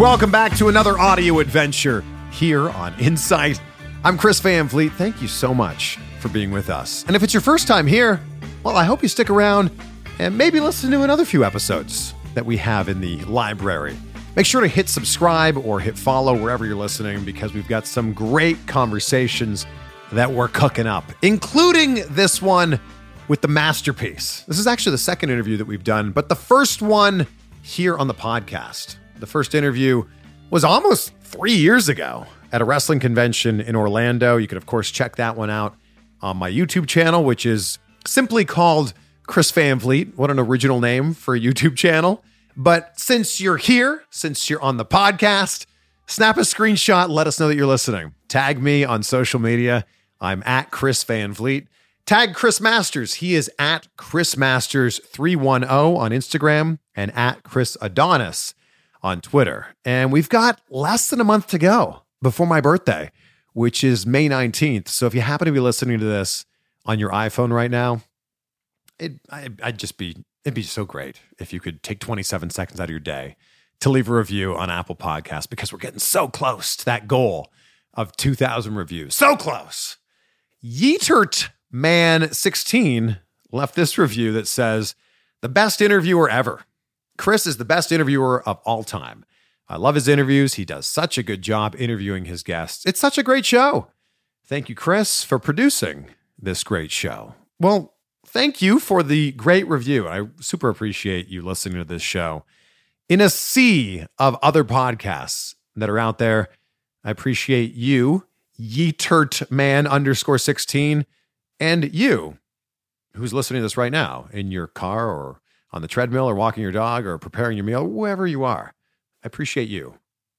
Welcome back to another audio adventure here on Insight. I'm Chris Van Vliet. Thank you so much for being with us. And if it's your first time here, well, I hope you stick around and maybe listen to another few episodes that we have in the library. Make sure to hit subscribe or hit follow wherever you're listening because we've got some great conversations that we're cooking up, including this one with the masterpiece. This is actually the second interview that we've done, but the first one here on the podcast. The first interview was almost three years ago at a wrestling convention in Orlando. You can, of course, check that one out on my YouTube channel, which is simply called Chris Van Vliet. What an original name for a YouTube channel. But since you're here, since you're on the podcast, snap a screenshot, let us know that you're listening. Tag me on social media. I'm at Chris Van Vliet. Tag Chris Masters. He is at Chris Masters 310 on Instagram and at Chris Adonis on Twitter. And we've got less than a month to go before my birthday, which is May 19th. So if you happen to be listening to this on your iPhone right now, it, I, I'd just be, it'd be so great if you could take 27 seconds out of your day to leave a review on Apple Podcasts because we're getting so close to that goal of 2,000 reviews. So close. Yeetert Man 16 left this review that says, the best interviewer ever. Chris is the best interviewer of all time. I love his interviews. He does such a good job interviewing his guests. It's such a great show. Thank you, Chris, for producing this great show. Well, thank you for the great review. I super appreciate you listening to this show. In a sea of other podcasts that are out there, I appreciate you, Yeetert Man underscore 16, and you, who's listening to this right now in your car or on the treadmill or walking your dog or preparing your meal, wherever you are. I appreciate you.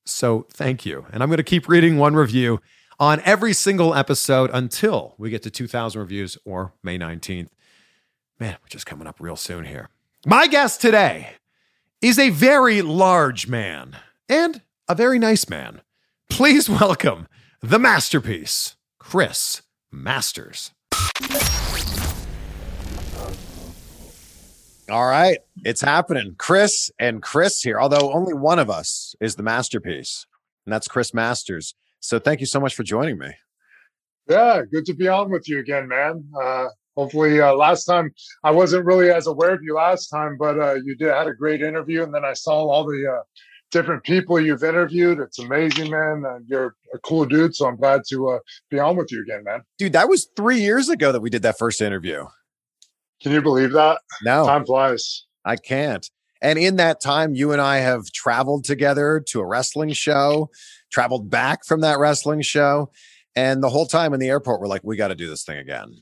So thank you. And I'm going to keep reading one review on every single episode until we get to 2,000 reviews or May 19th. Man, we're just coming up real soon here. My guest today is a very large man and a very nice man. Please welcome the masterpiece, Chris Masters. All right, it's happening. Chris and Chris here, although only one of us is the masterpiece, and that's Chris Masters. So thank you so much for joining me. Yeah, good to be on with you again, man. Uh, hopefully, uh, last time I wasn't really as aware of you last time, but uh, you did had a great interview, and then I saw all the uh, different people you've interviewed. It's amazing, man. Uh, you're a cool dude, so I'm glad to uh, be on with you again, man. Dude, that was three years ago that we did that first interview. Can you believe that? No, Time flies. I can't. And in that time, you and I have traveled together to a wrestling show, traveled back from that wrestling show. And the whole time in the airport, we're like, we got to do this thing again.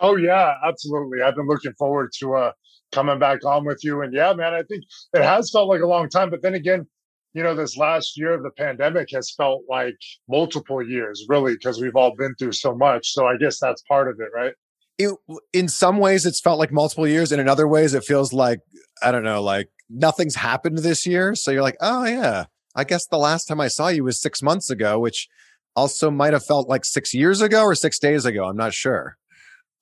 Oh yeah, absolutely. I've been looking forward to uh coming back on with you. And yeah, man, I think it has felt like a long time. But then again, you know, this last year of the pandemic has felt like multiple years, really, because we've all been through so much. So I guess that's part of it, right? It, in some ways, it's felt like multiple years, and in other ways, it feels like I don't know, like nothing's happened this year. So you're like, oh yeah, I guess the last time I saw you was six months ago, which also might have felt like six years ago or six days ago. I'm not sure.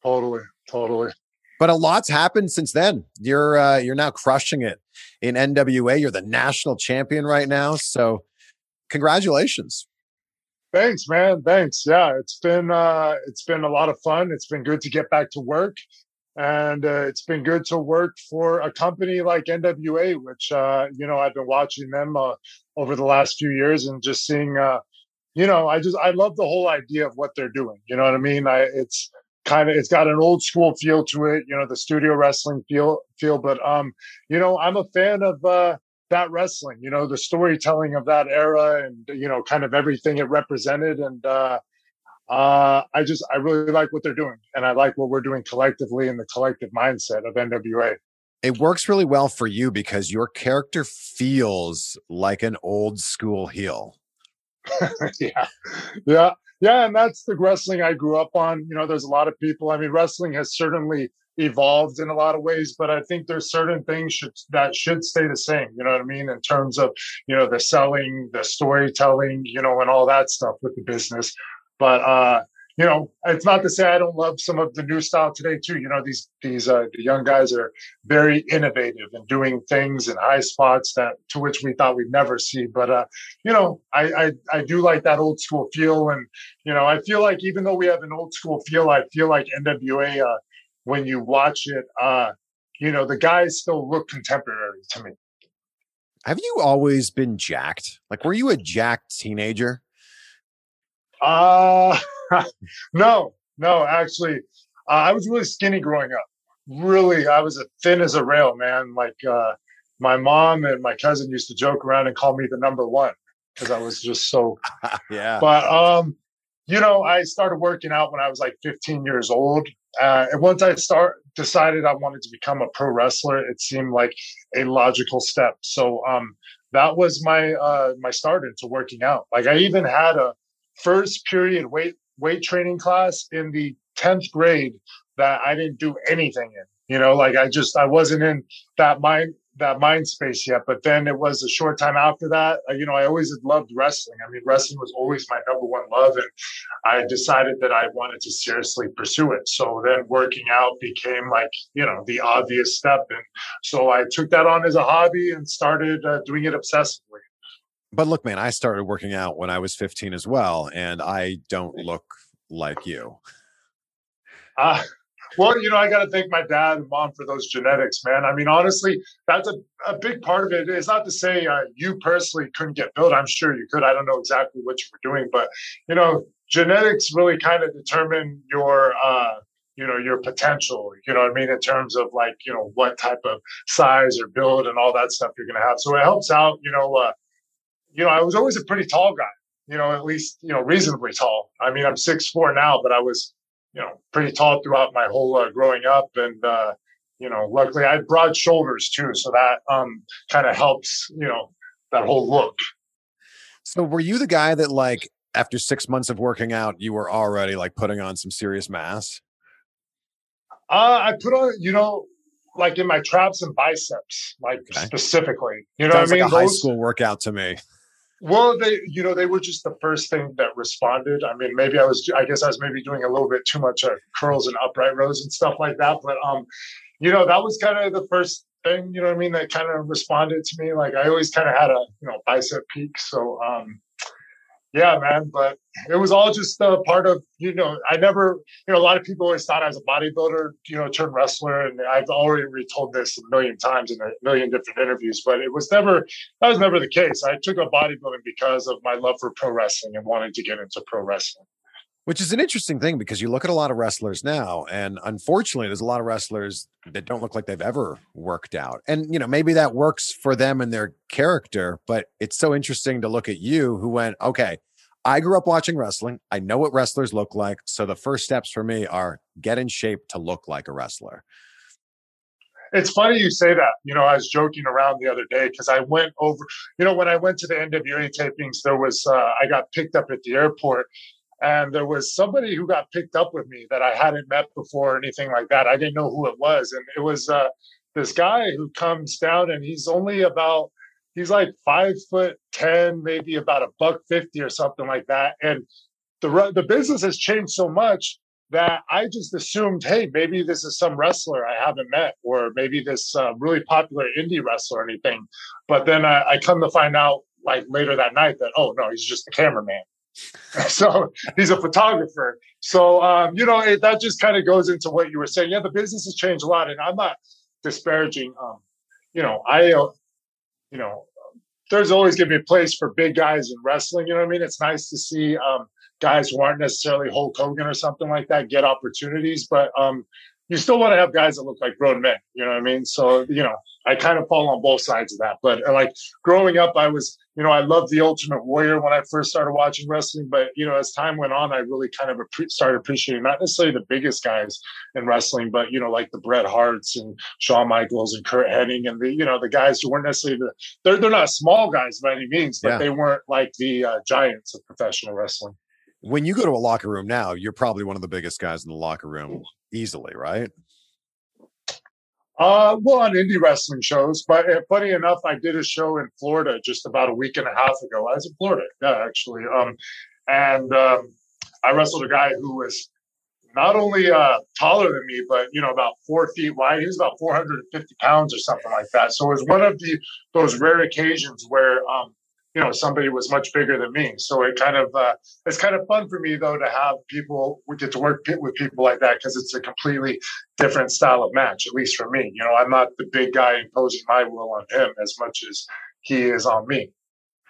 Totally, totally. But a lot's happened since then. You're uh, you're now crushing it in NWA. You're the national champion right now. So congratulations. Thanks, man. Thanks. Yeah, it's been uh, it's been a lot of fun. It's been good to get back to work, and uh, it's been good to work for a company like NWA, which uh, you know I've been watching them uh, over the last few years and just seeing. Uh, you know, I just I love the whole idea of what they're doing. You know what I mean? I it's kind of it's got an old school feel to it you know the studio wrestling feel feel but um you know i'm a fan of uh that wrestling you know the storytelling of that era and you know kind of everything it represented. And uh uh i just i really like what they're doing and i like what we're doing collectively in the collective mindset of nwa it works really well for you because your character feels like an old school heel. Yeah. Yeah. Yeah, and that's the wrestling I grew up on. You know, there's a lot of people. I mean, wrestling has certainly evolved in a lot of ways, but I think there's certain things should, that should stay the same. You know what I mean? In terms of you know the selling, the storytelling, you know, and all that stuff with the business. But uh, you know, it's not to say I don't love some of the new style today too. You know, these these uh, the young guys are very innovative and doing things in high spots that to which we thought we'd never see. But uh, you know, I, I I do like that old school feel, and you know, I feel like even though we have an old school feel, I feel like NWA uh, when you watch it, uh, you know, the guys still look contemporary to me. Have you always been jacked? Like, were you a jacked teenager? Uh no, no, actually, uh, I was really skinny growing up. Really, I was as thin as a rail, man. Like uh, my mom and my cousin used to joke around and call me the number one because I was just so. yeah. But um, you know, I started working out when I was like 15 years old, uh, and once I start decided I wanted to become a pro wrestler, it seemed like a logical step. So um, that was my uh, my start into working out. Like I even had a first period weight weight training class in the 10th grade that I didn't do anything in. You know, like I just I wasn't in that mind that mind space yet. But then it was a short time after that. Uh, you know, I always had loved wrestling. I mean, wrestling was always my number one love, and I decided that I wanted to seriously pursue it. So then working out became like you know the obvious step, and so I took that on as a hobby and started uh, doing it obsessively but look, man, I started working out when I was 15 as well, and I don't look like you. Uh, well, you know, I got to thank my dad and mom for those genetics, man. I mean, honestly, that's a, a big part of it. It's not to say uh, you personally couldn't get built. I'm sure you could. I don't know exactly what you were doing, but, you know, genetics really kind of determine your, uh, you know, your potential, you know what I mean, in terms of like, you know, what type of size or build and all that stuff you're going to have. So it helps out, you know, uh, you know, I was always a pretty tall guy, you know, at least, you know, reasonably tall. I mean, I'm six four now, but I was, you know, pretty tall throughout my whole uh, growing up. And, uh, you know, luckily I had broad shoulders too. So that um, kind of helps, you know, that whole look. So were you the guy that like after six months of working out, you were already like putting on some serious mass? Uh, I put on, you know, like in my traps and biceps, like okay. specifically. You know Sounds what I mean? Like a high school workout to me. Well, they, you know, they were just the first thing that responded. I mean, maybe I was, I guess I was maybe doing a little bit too much uh, curls and upright rows and stuff like that. But, um, you know, that was kind of the first thing, you know what I mean, that kind of responded to me. Like I always kind of had a, you know, bicep peak. So, um, yeah, man. But it was all just a part of, you know, I never, you know, a lot of people always thought I was a bodybuilder, you know, turned wrestler. And I've already retold this a million times in a million different interviews, but it was never, that was never the case. I took up bodybuilding because of my love for pro wrestling and wanting to get into pro wrestling. Which is an interesting thing because you look at a lot of wrestlers now, and unfortunately, there's a lot of wrestlers that don't look like they've ever worked out. And, you know, maybe that works for them and their character, but it's so interesting to look at you who went, okay, I grew up watching wrestling. I know what wrestlers look like. So the first steps for me are get in shape to look like a wrestler. It's funny you say that. You know, I was joking around the other day because I went over, you know, when I went to the NWA tapings, there was, uh, I got picked up at the airport and there was somebody who got picked up with me that I hadn't met before or anything like that. I didn't know who it was. And it was uh, this guy who comes down and he's only about, he's like five foot 10, maybe about a buck 50 or something like that. And the, the business has changed so much that I just assumed, hey, maybe this is some wrestler I haven't met, or maybe this uh, really popular indie wrestler or anything. But then I, I come to find out, like later that night, that oh no, he's just a cameraman. so he's a photographer. So um, you know it, that just kind of goes into what you were saying. Yeah, the business has changed a lot, and I'm not disparaging. Um, you know, I, uh, you know, there's always going to be a place for big guys in wrestling. You know what I mean? It's nice to see um, guys who aren't necessarily Hulk Hogan or something like that get opportunities, but um, you still want to have guys that look like grown men. You know what I mean? So you know, I kind of fall on both sides of that. But uh, like growing up, I was, you know, I loved the Ultimate Warrior when I first started watching wrestling. But you know, as time went on, I really kind of started appreciating not necessarily the biggest guys in wrestling, but you know, like the Bret Harts and Shawn Michaels and Curt Hennig and the you know the guys who weren't necessarily the they're they're not small guys by any means, but yeah. they weren't like the uh, giants of professional wrestling when you go to a locker room now, you're probably one of the biggest guys in the locker room easily, right? Uh, well, on indie wrestling shows, but uh, funny enough, I did a show in Florida just about a week and a half ago. I was in Florida, yeah, actually, um, and um, I wrestled a guy who was not only uh, taller than me, but you know, about four feet wide. He was about 450 pounds or something like that. So it was one of the those rare occasions where um, you know somebody was much bigger than me so it kind of uh, it's kind of fun for me though to have people we get to work with people like that because it's a completely different style of match at least for me you know i'm not the big guy imposing my will on him as much as he is on me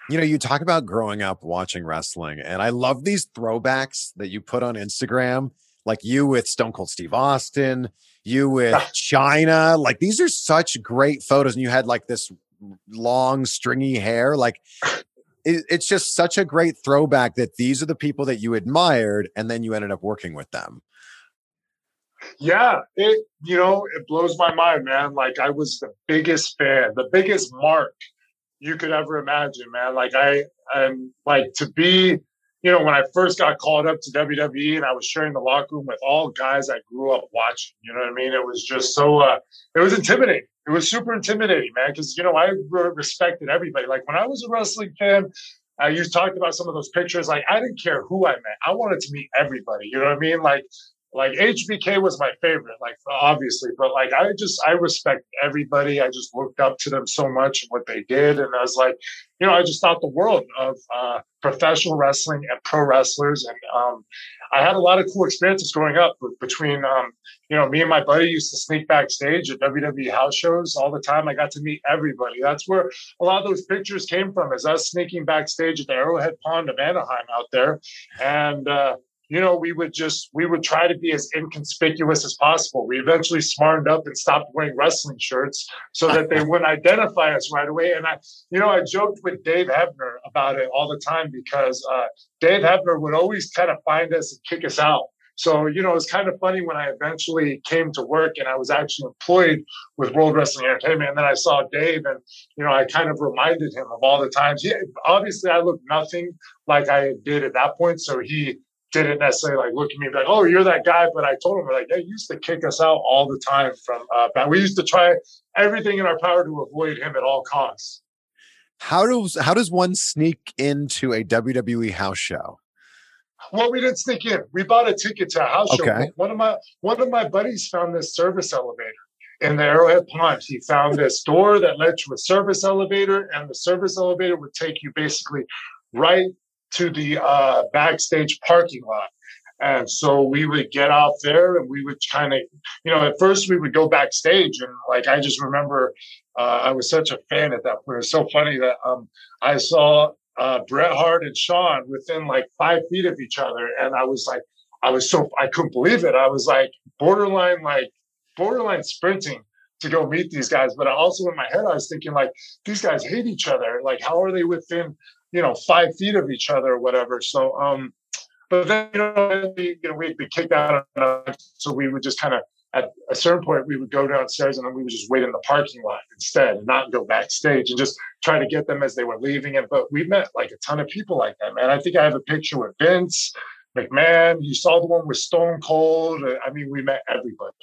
you know you talk about growing up watching wrestling and i love these throwbacks that you put on instagram like you with stone cold steve austin you with Chyna. like these are such great photos and you had like this long stringy hair like it, it's just such a great throwback that these are the people that you admired and then you ended up working with them. Yeah it you know it blows my mind man. Like i was the biggest fan the biggest mark you could ever imagine man. Like i i'm like to be you know when i first got called up to wwe and i was sharing the locker room with all guys i grew up watching you know what i mean it was just so uh it was intimidating it was super intimidating, man. Because you know I respected everybody. Like when I was a wrestling fan, uh, you talked about some of those pictures. Like I didn't care who I met. I wanted to meet everybody. You know what I mean? Like like HBK was my favorite, like obviously, but like I just I respect everybody. I just looked up to them so much and what they did, and I was like, you know, I just thought the world of uh, professional wrestling and pro wrestlers, and um, I had a lot of cool experiences growing up between, um, you know, me and my buddy used to sneak backstage at WWE house shows all the time. I got to meet everybody. That's where a lot of those pictures came from, is us sneaking backstage at the Arrowhead Pond of Anaheim out there, and. Uh, you know, we would just we would try to be as inconspicuous as possible. We eventually smartened up and stopped wearing wrestling shirts so that they wouldn't identify us right away. And I, you know, I joked with Dave Hebner about it all the time because uh, Dave Hebner would always kind of find us and kick us out. So, you know, it's kind of funny when I eventually came to work and I was actually employed with World Wrestling Entertainment. And then I saw Dave and, you know, I kind of reminded him of all the times. He, obviously, I looked nothing like I did at that point. So he didn't necessarily like look at me be like, oh, you're that guy. But I told him like, they used to kick us out all the time from uh, back. We used to try everything in our power to avoid him at all costs. How does how does one sneak into a WWE house show? Well, we didn't sneak in. We bought a ticket to a house okay. show. One of my one of my buddies found this service elevator in the Arrowhead Pond. He found this door that led to a service elevator, and the service elevator would take you basically right to the uh, backstage parking lot. And so we would get out there and we would kind of, you know, at first we would go backstage. And like, I just remember uh, I was such a fan at that point. It's so funny that um, I saw uh, Bret Hart and Shawn within like five feet of each other. And I was like, I was so, I couldn't believe it. I was like borderline, like borderline sprinting to go meet these guys. But I also in my head, I was thinking like, these guys hate each other. Like, how are they within you know, five feet of each other or whatever. So, um, but then, you know, we, you know, we'd be kicked out. So we would just kind of, at a certain point, we would go downstairs and then we would just wait in the parking lot instead and not go backstage and just try to get them as they were leaving. And, but we met like a ton of people like that, man. I think I have a picture with Vince McMahon. You saw the one with Stone Cold. I mean, we met everybody.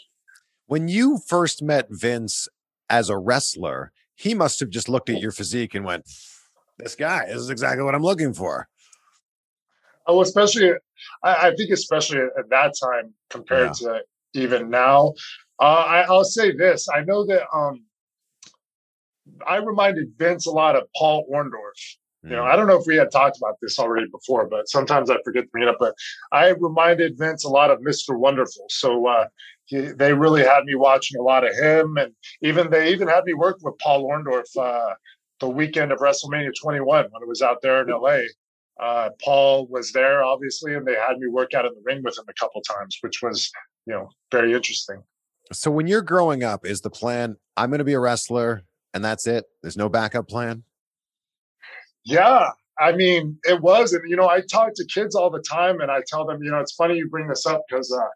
When you first met Vince as a wrestler, he must have just looked at your physique and went, "This guy this is exactly what I'm looking for." Oh, especially, I, I think, especially at that time compared yeah. to even now. Uh, I, I'll say this: I know that um, I reminded Vince a lot of Paul Orndorff. You know, mm. I don't know if we had talked about this already before, but sometimes I forget to bring it up. But I reminded Vince a lot of Mr. Wonderful. So uh, he, they really had me watching a lot of him, and even they even had me work with Paul Orndorff uh, the weekend of WrestleMania 21 when it was out there in LA. Uh, Paul was there, obviously, and they had me work out in the ring with him a couple times, which was, you know, very interesting. So when you're growing up, is the plan I'm going to be a wrestler and that's it? There's no backup plan. Yeah, I mean, it was, and you know, I talk to kids all the time, and I tell them, you know, it's funny you bring this up because, uh,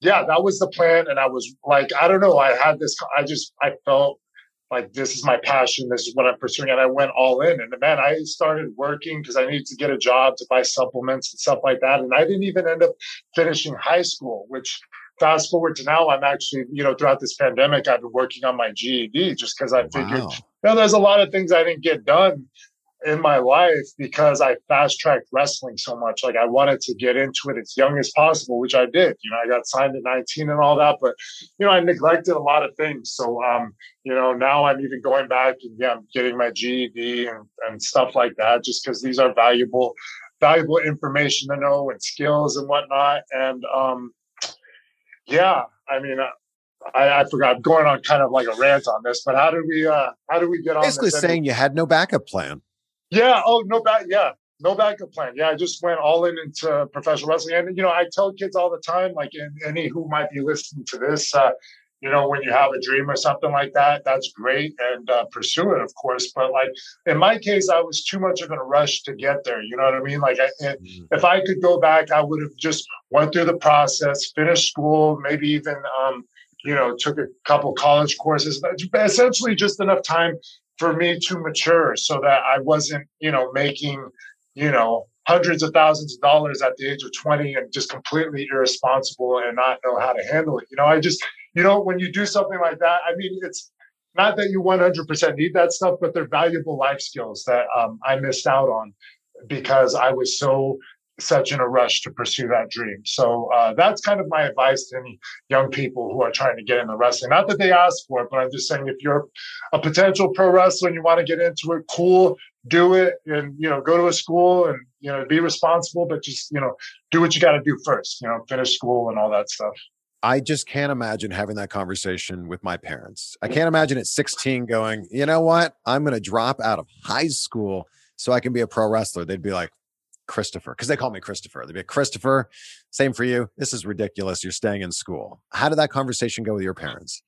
yeah, that was the plan, and I was like, I don't know, I had this, I just, I felt like this is my passion, this is what I'm pursuing, and I went all in. And man, I started working because I needed to get a job to buy supplements and stuff like that, and I didn't even end up finishing high school, which fast forward to now, I'm actually, you know, throughout this pandemic, I've been working on my GED just because I figured, wow. you know, there's a lot of things I didn't get done in my life because I fast tracked wrestling so much. Like I wanted to get into it as young as possible, which I did. You know, I got signed at 19 and all that, but you know, I neglected a lot of things. So um, you know, now I'm even going back and yeah, I'm getting my GED and, and stuff like that, just because these are valuable, valuable information to know and skills and whatnot. And um, yeah, I mean, uh, I, I, forgot. I'm going on kind of like a rant on this, but how did we? uh How did we get on? Basically, saying you had no backup plan. Yeah. Oh, no back. Yeah. No backup plan. Yeah. I just went all in into professional wrestling. And, you know, I tell kids all the time, like any who might be listening to this, uh, you know, when you have a dream or something like that, that's great and uh, pursue it, of course. But like in my case, I was too much of a rush to get there. You know what I mean? Like, I, mm-hmm. if I could go back, I would have just went through the process, finished school, maybe even, um, you know, took a couple college courses, essentially just enough time for me to mature so that I wasn't, you know, making, you know, hundreds of thousands of dollars at the age of 20 and just completely irresponsible and not know how to handle it. You know, I just, you know, when you do something like that, I mean, it's not that you 100% need that stuff, but they're valuable life skills that um, I missed out on because I was so such in a rush to pursue that dream. So uh, that's kind of my advice to any young people who are trying to get into wrestling. Not that they ask for it, but I'm just saying if you're a potential pro wrestler and you want to get into it, cool, do it, and you know, go to a school and you know, be responsible, but just you know, do what you got to do first. You know, finish school and all that stuff. I just can't imagine having that conversation with my parents. I can't imagine at 16 going, you know what? I'm going to drop out of high school so I can be a pro wrestler. They'd be like, Christopher, because they call me Christopher. They'd be like, Christopher, same for you. This is ridiculous. You're staying in school. How did that conversation go with your parents?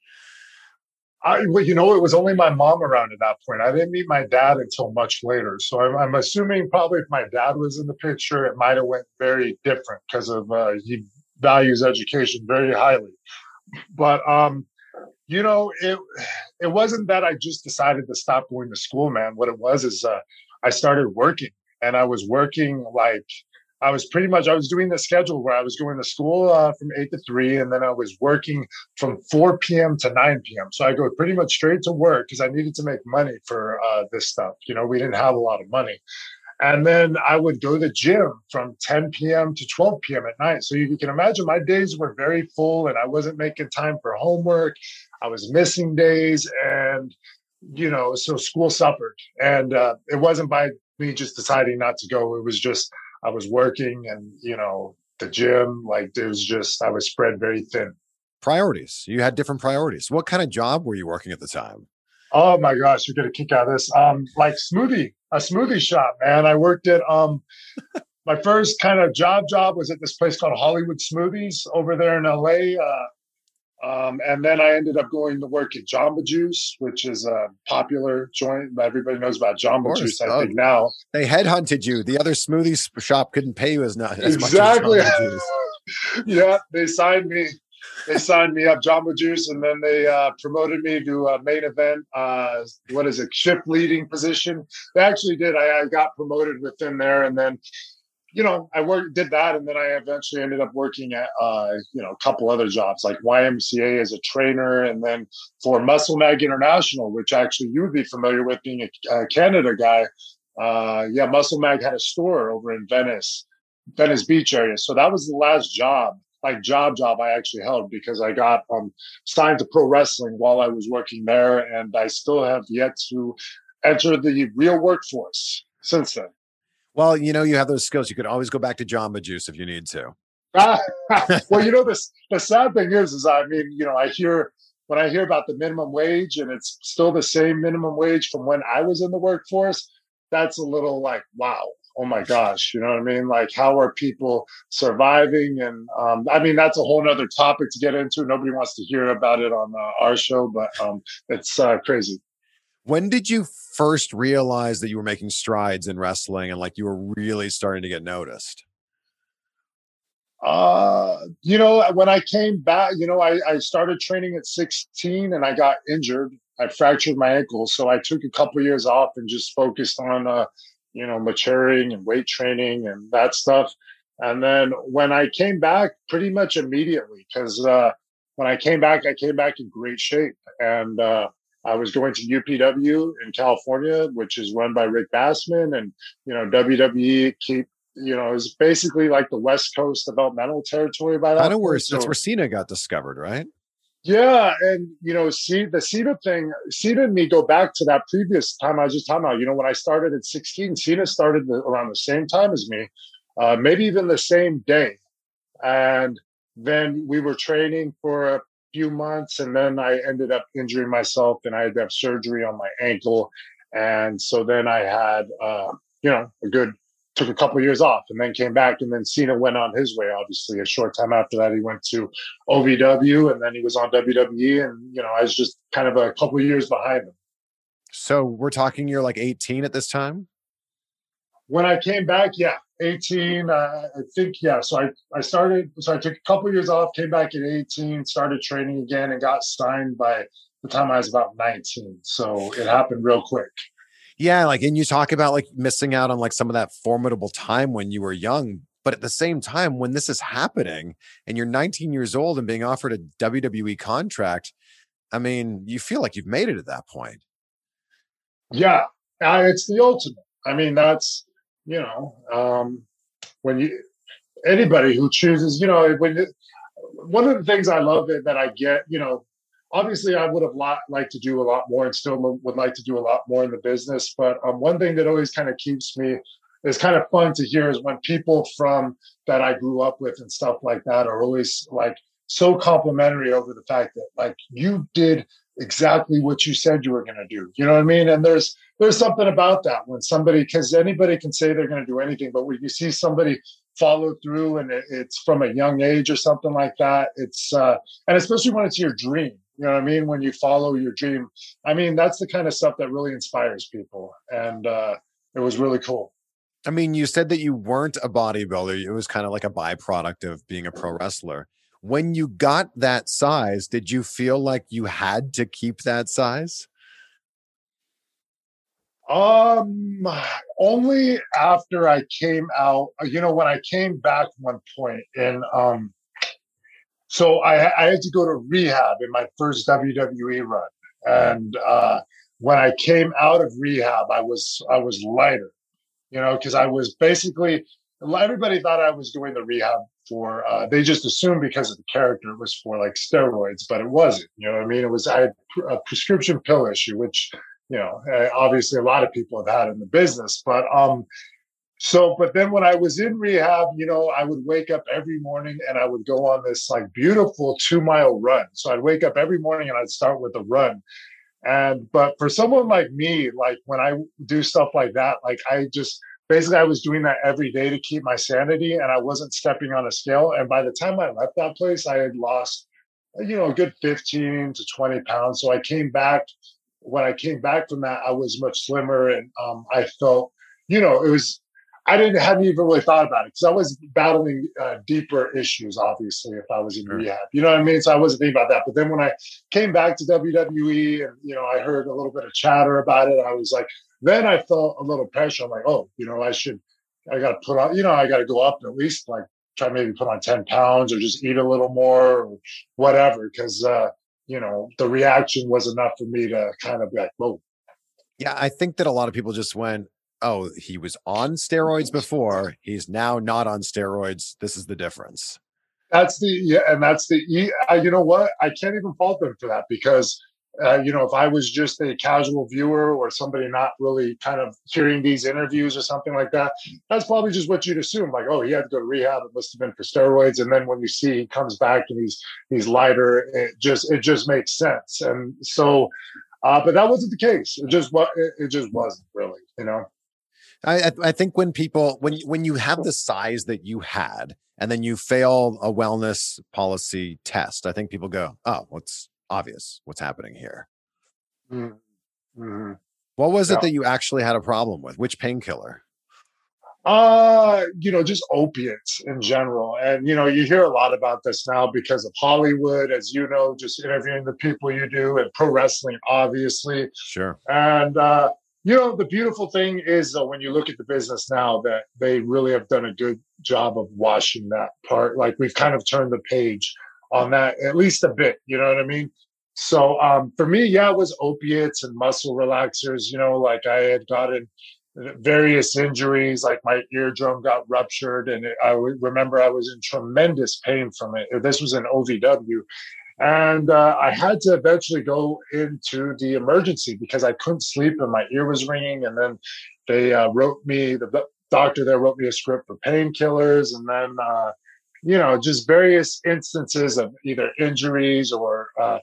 I, well, you know, it was only my mom around at that point. I didn't meet my dad until much later. So I'm, I'm assuming probably if my dad was in the picture, it might have went very different because of uh, he values education very highly. But um, you know, it it wasn't that I just decided to stop going to school, man. What it was is uh, I started working and I was working like I was pretty much I was doing the schedule where I was going to school uh, from eight to three, and then I was working from four p.m. to nine p.m. So I go pretty much straight to work because I needed to make money for uh, this stuff. You know, we didn't have a lot of money, and then I would go to the gym from 10 p.m. to 12 p.m. at night. So you can imagine my days were very full, and I wasn't making time for homework. I was missing days, and you know, so school suffered. And uh, it wasn't by me just deciding not to go. It was just I was working and you know the gym. Like it was just I was spread very thin. Priorities. You had different priorities. What kind of job were you working at the time? Oh my gosh, you're gonna kick out of this. Um, like smoothie, a smoothie shop, man. I worked at um my first kind of job job was at this place called Hollywood Smoothies over there in LA. Uh, Um, and then I ended up going to work at Jamba Juice, which is a popular joint. Everybody knows about Jamba Juice, I oh, think now. They headhunted you. The other smoothie shop couldn't pay you as, not, as exactly. much as yeah, they signed me. They signed me up, Jamba Juice, and then they uh, promoted me to a main event. Uh, what is it? Shift leading position. They actually did. I, I got promoted within there, and then you know, I worked, did that, and then I eventually ended up working at, uh, you know, a couple other jobs like YMCA as a trainer, and then for Muscle Mag International, which actually you would be familiar with, being a, a Canada guy. Uh, yeah, Muscle Mag had a store over in Venice, Venice Beach area. So that was the last job, like job job I actually held because I got um, signed to pro wrestling while I was working there, and I still have yet to enter the real workforce since then. Well, you know, you have those skills. You could always go back to Jamba Juice if you need to. well, you know, this the sad thing is, is I mean, you know, I hear when I hear about the minimum wage and it's still the same minimum wage from when I was in the workforce, that's a little like, wow, oh my gosh, you know what I mean? Like, how are people surviving? And um, I mean, that's a whole nother topic to get into. Nobody wants to hear about it on uh, our show, but um, it's uh, crazy. When did you first realize that you were making strides in wrestling and like you were really starting to get noticed? Uh, you know, when I came back, you know, I, I started training at 16 and I got injured. I fractured my ankle. So I took a couple years off and just focused on, uh, you know, maturing and weight training and that stuff. And then when I came back, pretty much immediately, because uh, when I came back, I came back in great shape. And uh, I was going to UPW in California, which is run by Rick Bassman, and you know WWE keep you know is basically like the West Coast developmental territory by that. I know where so, that's where Cena got discovered, right? Yeah, and you know, see the Cena thing. Cena and me go back to that previous time I was just talking about. You know, when I started at 16, Cena started around the same time as me, uh, maybe even the same day, and then we were training for a few months and then I ended up injuring myself and I had to have surgery on my ankle. And so then I had, uh, you know, a good, took a couple of years off and then came back. And then Cena went on his way, obviously. A short time after that, he went to OVW and then he was on WWE. And, you know, I was just kind of a couple of years behind him. So we're talking you're like 18 at this time? When I came back, yeah, 18 uh, i think yeah so i i started so i took a couple years off came back at 18 started training again and got signed by the time i was about 19 so it happened real quick. Yeah like and you talk about like missing out on like some of that formidable time when you were young but at the same time when this is happening and you're 19 years old and being offered a wwe contract i mean you feel like you've made it at that point. Yeah uh, it's the ultimate. I mean that's you know, um, when you anybody who chooses, you know, when one of the things I love it that I get, you know, obviously I would have lot liked to do a lot more and still would like to do a lot more in the business. But um, one thing that always kind of keeps me is kind of fun to hear is when people from that I grew up with and stuff like that are always like so complimentary over the fact that like you did exactly what you said you were going to do. You know what I mean? And there's there's something about that when somebody because anybody can say they're going to do anything, but when you see somebody follow through and it, it's from a young age or something like that, it's uh, and especially when it's your dream. You know what I mean? When you follow your dream, I mean that's the kind of stuff that really inspires people, and uh, it was really cool. I mean, you said that you weren't a bodybuilder; it was kind of like a byproduct of being a pro wrestler when you got that size, did you feel like you had to keep that size? Um, only after I came out, uh, you know, when I came back one point and, um, so I, I had to go to rehab in my first WWE run. And, uh, when I came out of rehab, I was, I was lighter, you know, cause I was basically, everybody thought I was doing the rehab for uh, they just assumed because of the character it was for like steroids, but it wasn't. You know I mean? It was I had a prescription pill issue, which you know eh, obviously a lot of people have had in the business. But um, so but then when I was in rehab, you know, I would wake up every morning and I would go on this like beautiful two mile run. So I'd wake up every morning and I'd start with a run. And but for someone like me, like when I do stuff like that, like I just basically I was doing that every day to keep my sanity and I wasn't stepping on a scale. And by the time I left that place, I had lost you know, a good 15 to 20 pounds. So I came back. When I came back from that, I was much slimmer and um, I felt, you know, it was I didn't hadn't even really thought about it because I was battling uh, deeper issues. Obviously, if I was in sure. rehab, you know what I mean. So I wasn't thinking about that. But then when I came back to WWE, and you know, I heard a little bit of chatter about it. I was like, then I felt a little pressure. I'm like, oh, you know, I should, I got to put on, you know, I got to go up at least like try maybe put on ten pounds or just eat a little more or whatever because uh, you know the reaction was enough for me to kind of be like, whoa. Yeah, I think that a lot of people just went, oh, he was on steroids before. He's now not on steroids. This is the difference. That's the yeah, and that's the you know what? I can't even fault them for that because uh, you know if I was just a casual viewer or somebody not really kind of hearing these interviews or something like that, that's probably just what you'd assume. Like, oh, he had to go to rehab. It must have been for steroids. And then when you see he comes back and he's he's lighter, it just it just makes sense. And so, uh, but that wasn't the case. It just what it, it just wasn't really. You know. I, I think when people when when you have the size that you had and then you fail a wellness policy test, I think people go, "Oh, what's obvious? What's happening here?" Mm-hmm. mm-hmm. What was yeah. it that you actually had a problem with? Which painkiller? Uh, you know, just opiates in general. And, you know, you hear a lot about this now because of Hollywood, as you know, just interviewing the people you do and pro wrestling, obviously. Sure. And, uh, you know, the beautiful thing is uh, when you look at the business now that they really have done a good job of washing that part. Like we've kind of turned the page on that at least a bit. You know what I mean? So um, for me, yeah, it was opiates and muscle relaxers. You know, like I had gotten various injuries, like my eardrum got ruptured, and it, I remember I was in tremendous pain from it. This was an OVW, and uh, I had to eventually go into the emergency because I couldn't sleep and my ear was ringing. And then they uh, wrote me, the doctor there wrote me a script for painkillers. And then, uh, you know, just various instances of either injuries or, uh,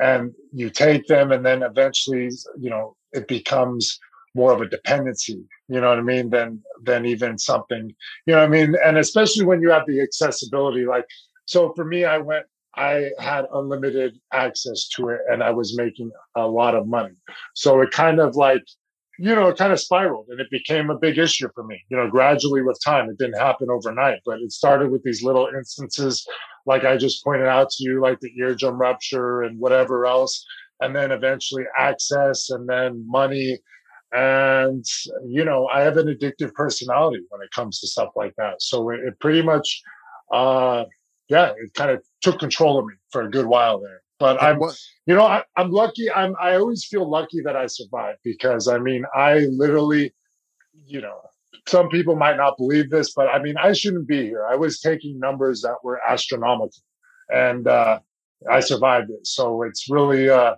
and you take them and then eventually, you know, it becomes more of a dependency you know what i mean than than even something you know i mean and especially when you have the accessibility like so for me i went I had unlimited access to it and I was making a lot of money. So it kind of like, you know, it kind of spiraled and it became a big issue for me, you know, gradually with time. It didn't happen overnight, but it started with these little instances, like I just pointed out to you, like the eardrum rupture and whatever else. And then eventually access and then money. And, you know, I have an addictive personality when it comes to stuff like that. So it, it pretty much, uh, yeah, it kind of took control of me for a good while there. But I'm, you know, I, I'm lucky. I'm, I always feel lucky that I survived because I mean, I literally, you know, some people might not believe this, but I mean, I shouldn't be here. I was taking numbers that were astronomical and, uh, I survived it. So it's really, uh,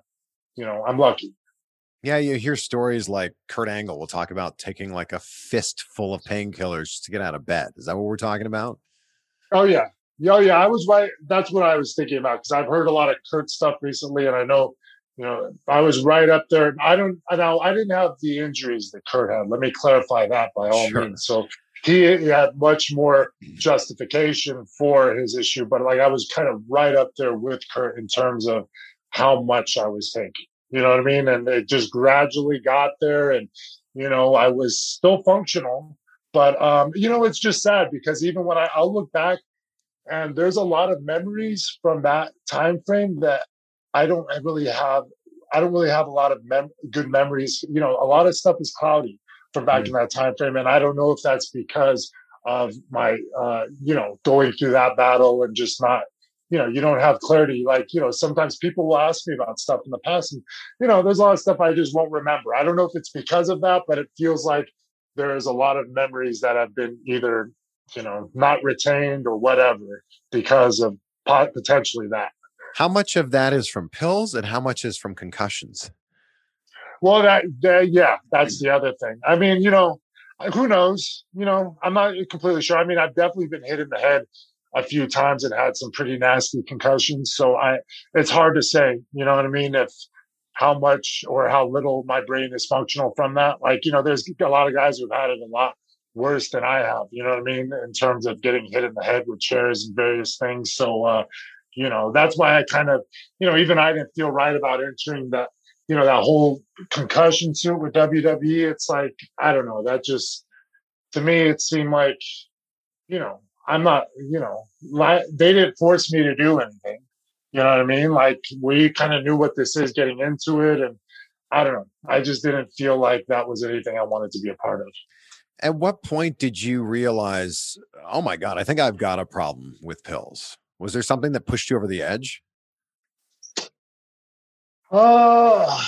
you know, I'm lucky. Yeah, you hear stories like Kurt Angle will talk about taking like a fistful of painkillers to get out of bed. Is that what we're talking about? Oh yeah, yeah, yeah, I was right. That's what I was thinking about because I've heard a lot of Kurt stuff recently, and I know, you know, I was right up there. I don't, I know, I didn't have the injuries that Kurt had. Let me clarify that by all sure. means. So he, he had much more justification for his issue, but like I was kind of right up there with Kurt in terms of how much I was taking. You know what I mean? And it just gradually got there, and you know, I was still functional. But um, you know, it's just sad because even when I, I'll look back and there's a lot of memories from that time frame that I don't really have. I don't really have a lot of mem- good memories. You know, a lot of stuff is cloudy from back mm. in that time frame, and I don't know if that's because of my, uh, you know, going through that battle and just not, you know, you don't have clarity. Like, you know, sometimes people will ask me about stuff in the past, and you know, there's a lot of stuff I just won't remember. I don't know if it's because of that, but it feels like there is a lot of memories that have been either you know, not retained or whatever because of potentially that. How much of that is from pills and how much is from concussions? Well, that, that yeah, that's hmm. the other thing. I mean, you know, who knows? You know, I'm not completely sure. I mean, I've definitely been hit in the head a few times and had some pretty nasty concussions. So I, it's hard to say. You know what I mean? If how much or how little my brain is functional from that. Like, you know, there's a lot of guys who've had it a lot worse than I have. You know what I mean? In terms of getting hit in the head with chairs and various things. So, uh, you know, that's why I kind of, you know, even I didn't feel right about entering that, you know, that whole concussion suit with WWE. It's like, I don't know, that just, to me, it seemed like, you know, I'm not, you know, they didn't force me to do anything. You know what I mean? Like we kind of knew what this is getting into it. And I don't know. I just didn't feel like that was anything I wanted to be a part of. At what point did you realize, oh my God, I think I've got a problem with pills? Was there something that pushed you over the edge? Uh,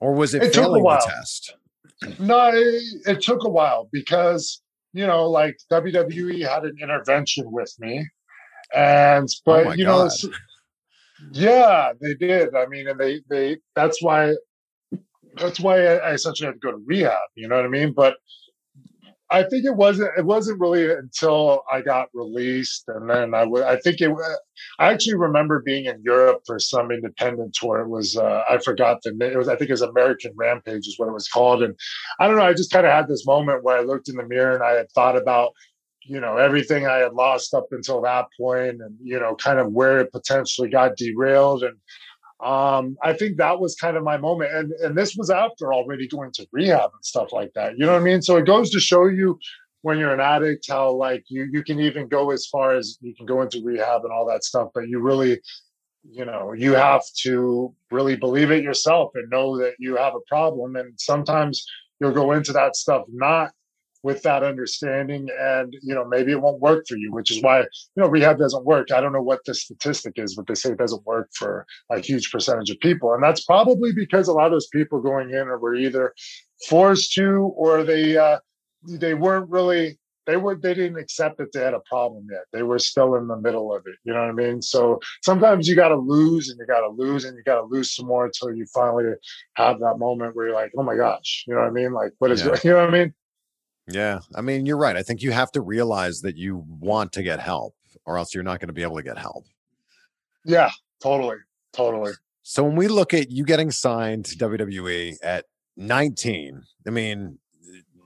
or was it, it failing the test? No, it, it took a while because, you know, like WWE had an intervention with me. And, oh but, oh you God. know, yeah, they did. I mean, and they, they, that's why that's why I, essentially had to go to rehab. You know what I mean? But I think it wasn't. It wasn't really until I got released, and then I would. I think it. I actually remember being in Europe for some independent tour. It was. Uh, I forgot the name. It was. I think it was American Rampage is what it was called. And I don't know. I just kind of had this moment where I looked in the mirror and I had thought about, you know, everything I had lost up until that point, and you know, kind of where it potentially got derailed, and um, I think that was kind of my moment. And and this was after already going to rehab and stuff like that. You know what I mean? So it goes to show you when you're an addict how like you you can even go as far as you can go into rehab and all that stuff, but you really you know you have to really believe it yourself and know that you have a problem and sometimes you'll go into that stuff not with that understanding and you know maybe it won't work for you which is why you know rehab doesn't work. I don't know what the statistic is but they say it doesn't work for a huge percentage of people. And that's probably because a lot of those people going in were either forced to or they uh they weren't really they were they didn't accept that they had a problem yet. They were still in the middle of it. You know what i mean? So sometimes you got to lose and you got to lose and you got to lose some more until you finally have that moment where you're like oh my gosh. You know what i mean? Like what is yeah. you know what i mean yeah. I mean, you're right. I think you have to realize that you want to get help or else you're not going to be able to get help. Yeah, totally. Totally. So when we look at you getting signed to WWE at 19, I mean,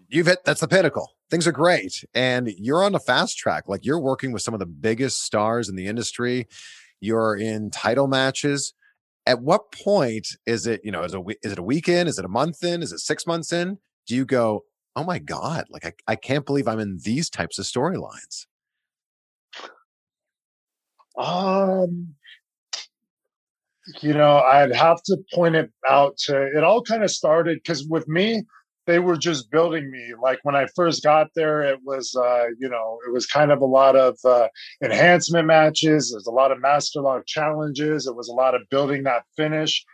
you've hit that's the pinnacle. Things are great. And you're on a fast track. Like you're working with some of the biggest stars in the industry. You're in title matches. At what point is it, you know, is, a, is it a week in? Is it a month in? Is it six months in? Do you go, oh my god like i, I can't believe i'm in these types of storylines. Um you know i'd have to point it out to it all kind of started because with me they were just building me like when i first got there it was uh you know it was kind of a lot of uh enhancement matches there's a lot of master lock challenges it was a lot of building that finish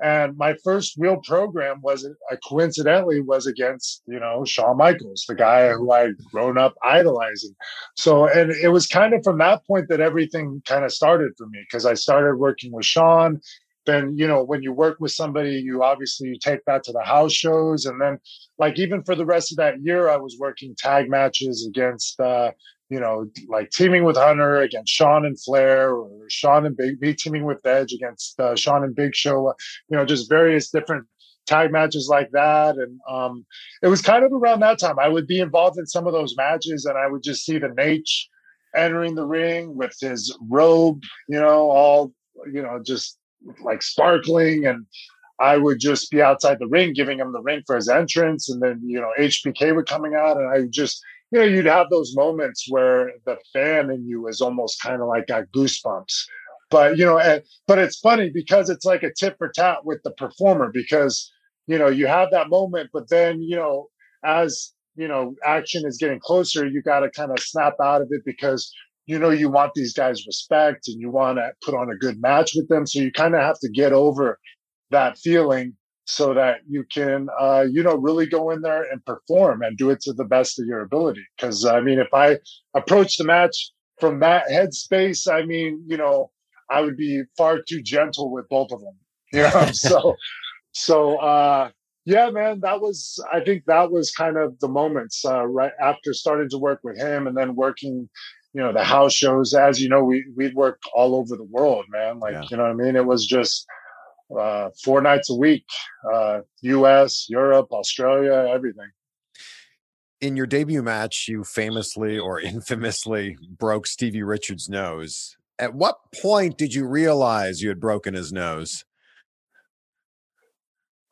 and my first real program was uh, coincidentally was against you know Shawn Michaels, the guy who I'd grown up idolizing. So and it was kind of from that point that everything kind of started for me because I started working with Shawn. Then you know when you work with somebody, you obviously you take that to the house shows, and then like even for the rest of that year, I was working tag matches against uh, you know, like teaming with Hunter against Shawn and Flair, or Shawn and Big, me teaming with Edge against uh, Shawn and Big Show, you know, just various different tag matches like that. And um, it was kind of around that time I would be involved in some of those matches, and I would just see the Naitch entering the ring with his robe, you know, all you know, just like sparkling and. I would just be outside the ring, giving him the ring for his entrance, and then you know HBK would coming out, and I would just you know, you'd have those moments where the fan in you is almost kind of like got goosebumps. But you know, and, but it's funny because it's like a tit for tat with the performer because you know you have that moment, but then you know as you know action is getting closer, you got to kind of snap out of it because you know you want these guys respect and you want to put on a good match with them, so you kind of have to get over that feeling so that you can uh, you know really go in there and perform and do it to the best of your ability. Because i mean if i approach the match from that headspace i mean you know i would be far too gentle with both of them you know? So so uh yeah man that was i think that was kind of the moments uh right after starting to work with him and then working you know the house shows. As you know we we'd work all over the world man like yeah. you know what i mean? It was just uh, four nights a week, uh, U.S., Europe, Australia, everything. In your debut match, you famously or infamously broke Stevie Richards' nose. At what point did you realize you had broken his nose?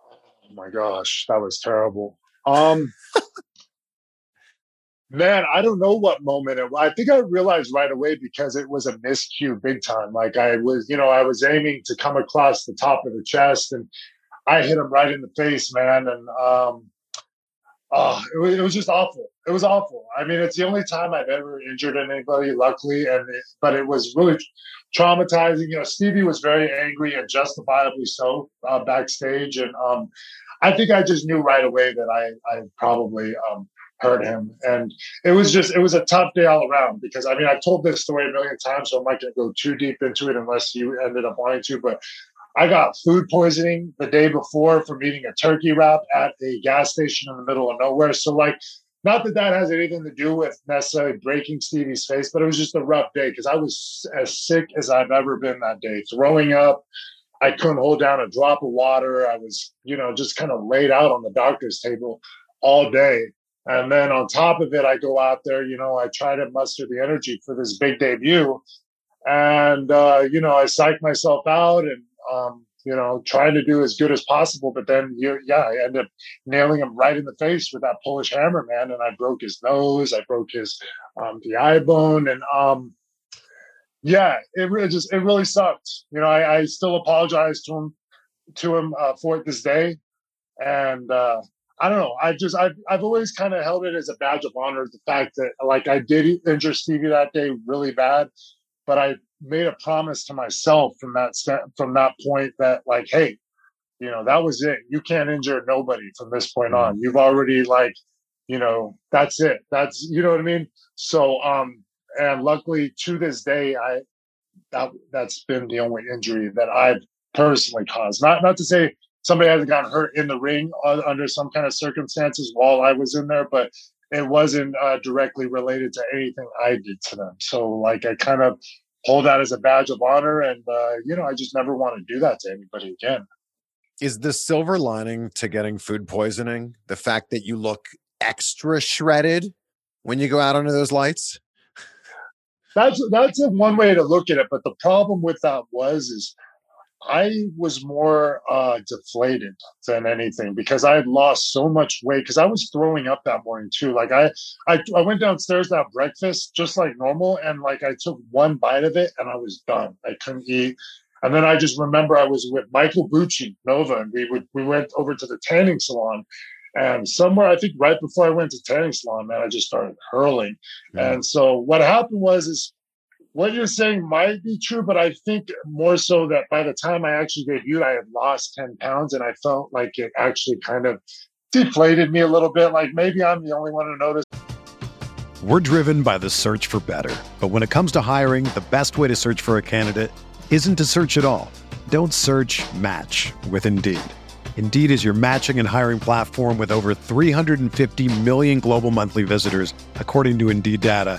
Oh my gosh, that was terrible. Um, man, I don't know what moment it. was. I think I realized right away because it was a miscue, big time. Like I was, you know, I was aiming to come across the top of the chest, and I hit him right in the face, man. And um, oh, it was, it was just awful. It was awful. I mean, it's the only time I've ever injured anybody, luckily, and it, but it was really traumatizing. You know, Stevie was very angry and justifiably so uh, backstage, and um, I think I just knew right away that I I probably um, hurt him, and it was just it was a tough day all around because I mean I've told this story a million times, so I'm not going to go too deep into it unless you ended up wanting to, but. I got food poisoning the day before from eating a turkey wrap at a gas station in the middle of nowhere. So, like, not that that has anything to do with necessarily breaking Stevie's face, but it was just a rough day because I was as sick as I've ever been that day, throwing up, I couldn't hold down a drop of water. I was, you know, just kind of laid out on the doctor's table all day. And then on top of it, I go out there, you know, I try to muster the energy for this big debut. And, uh, you know, I psych myself out and, um, you know, trying to do as good as possible. But then, you, yeah, I end up nailing him right in the face with that Polish hammer, man. And I broke his nose, I broke his, um, the eye bone. And, um, yeah, it really just it really sucked. You know, I, I still apologize to him to him uh, for it this day, and uh, I don't know. I just I've I've always kind of held it as a badge of honor the fact that like I did injure Stevie that day really bad, but I made a promise to myself from that from that point that like hey, you know that was it. You can't injure nobody from this point on. You've already like you know that's it. That's you know what I mean. So um and luckily to this day, I that that's been the only injury that I've personally caused. Not not to say somebody hasn't gotten hurt in the ring under some kind of circumstances while I was in there, but it wasn't uh, directly related to anything I did to them. So like I kind of hold that as a badge of honor, and uh, you know I just never want to do that to anybody again. Is the silver lining to getting food poisoning the fact that you look extra shredded when you go out under those lights? that's that's a one way to look at it. But the problem with that was is I was more uh, deflated than anything because I had lost so much weight because I was throwing up that morning too. Like I, I, I went downstairs to have breakfast just like normal, and like I took one bite of it and I was done. I couldn't eat. And then I just remember I was with Michael Bucci, Nova, and we would we went over to the tanning salon, and somewhere, I think right before I went to tanning salon, man, I just started hurling. Yeah. And so what happened was is what you're saying might be true, but I think more so that by the time I actually debuted, I had lost 10 pounds and I felt like it actually kind of deflated me a little bit. Like maybe I'm the only one who noticed. We're driven by the search for better. But when it comes to hiring, the best way to search for a candidate isn't to search at all. Don't search match with Indeed. Indeed is your matching and hiring platform with over 350 million global monthly visitors, according to Indeed data,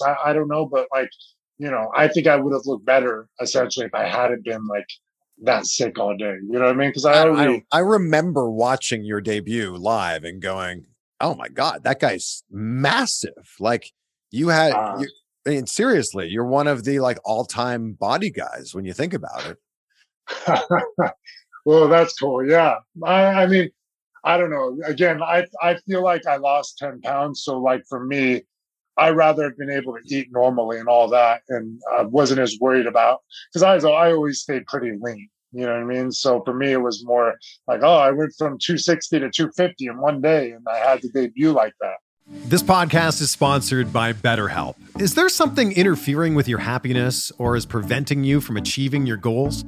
I, I don't know, but like, you know, I think I would have looked better essentially if I hadn't been like that sick all day. You know what I mean? Because I, I, I remember watching your debut live and going, "Oh my god, that guy's massive!" Like you had, uh, you, I mean, seriously, you're one of the like all time body guys when you think about it. well, that's cool. Yeah, I, I mean, I don't know. Again, I I feel like I lost ten pounds, so like for me, I rather have been able to eat normally and all that, and I wasn't as worried about because I I always stayed pretty lean. You know what I mean? So for me, it was more like, oh, I went from 260 to 250 in one day, and I had to debut like that. This podcast is sponsored by BetterHelp. Is there something interfering with your happiness or is preventing you from achieving your goals?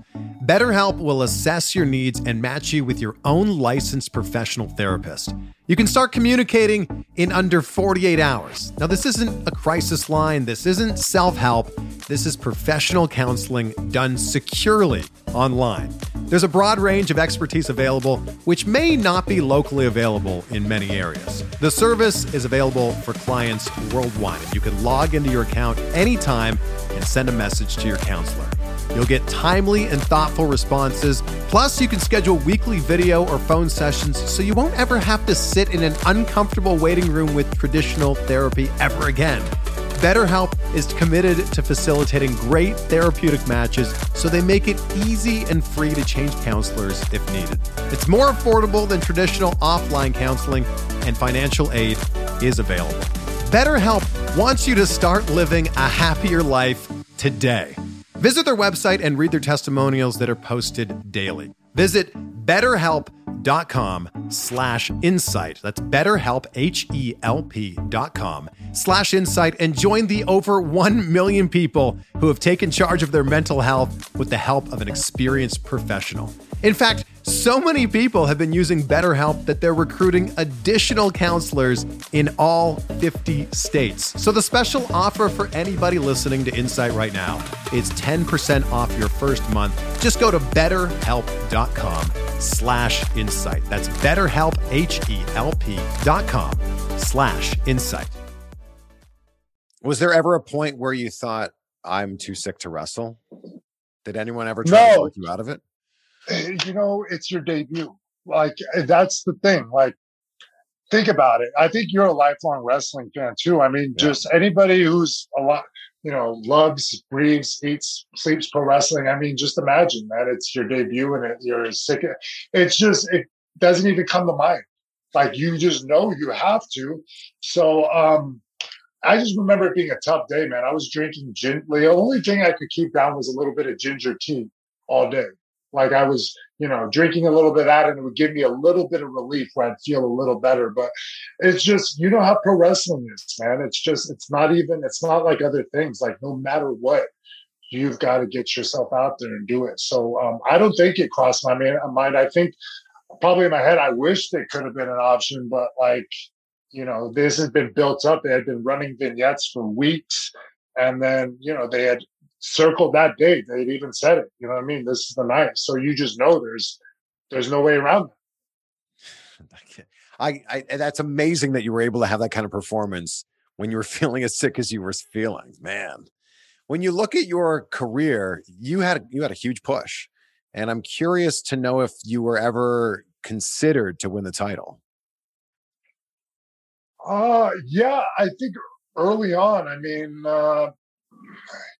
BetterHelp will assess your needs and match you with your own licensed professional therapist. You can start communicating in under 48 hours. Now, this isn't a crisis line, this isn't self help, this is professional counseling done securely online. There's a broad range of expertise available, which may not be locally available in many areas. The service is available for clients worldwide. You can log into your account anytime and send a message to your counselor. You'll get timely and thoughtful responses. Plus, you can schedule weekly video or phone sessions so you won't ever have to sit in an uncomfortable waiting room with traditional therapy ever again. BetterHelp is committed to facilitating great therapeutic matches so they make it easy and free to change counselors if needed. It's more affordable than traditional offline counseling, and financial aid is available. BetterHelp wants you to start living a happier life today. Visit their website and read their testimonials that are posted daily. Visit betterhelp.com slash insight. That's betterhelp, H-E-L-P dot com slash insight and join the over 1 million people who have taken charge of their mental health with the help of an experienced professional. In fact, so many people have been using BetterHelp that they're recruiting additional counselors in all 50 states. So the special offer for anybody listening to Insight right now is 10% off your first month. Just go to betterhelp.com slash insight. That's betterhelp, H-E-L-P dot com slash insight. Was there ever a point where you thought, I'm too sick to wrestle? Did anyone ever try no. to work you out of it? Eh, you know, it's your debut. Like eh, that's the thing. Like think about it. I think you're a lifelong wrestling fan too. I mean, yeah. just anybody who's a lot, you know, loves, breathes, eats, sleeps pro wrestling. I mean, just imagine that it's your debut and it, you're sick. It's just it doesn't even come to mind. Like you just know you have to. So um I just remember it being a tough day, man. I was drinking gin. The only thing I could keep down was a little bit of ginger tea all day. Like I was, you know, drinking a little bit of that and it would give me a little bit of relief where I'd feel a little better. But it's just, you know how pro wrestling is, man. It's just, it's not even, it's not like other things. Like no matter what, you've got to get yourself out there and do it. So um, I don't think it crossed my mind. I think probably in my head, I wished it could have been an option, but like, you know, this had been built up. They had been running vignettes for weeks. And then, you know, they had circled that date. They'd even said it. You know what I mean? This is the night. So you just know there's there's no way around that. I, I that's amazing that you were able to have that kind of performance when you were feeling as sick as you were feeling, man. When you look at your career, you had you had a huge push, and I'm curious to know if you were ever considered to win the title. Uh yeah, I think early on. I mean, uh,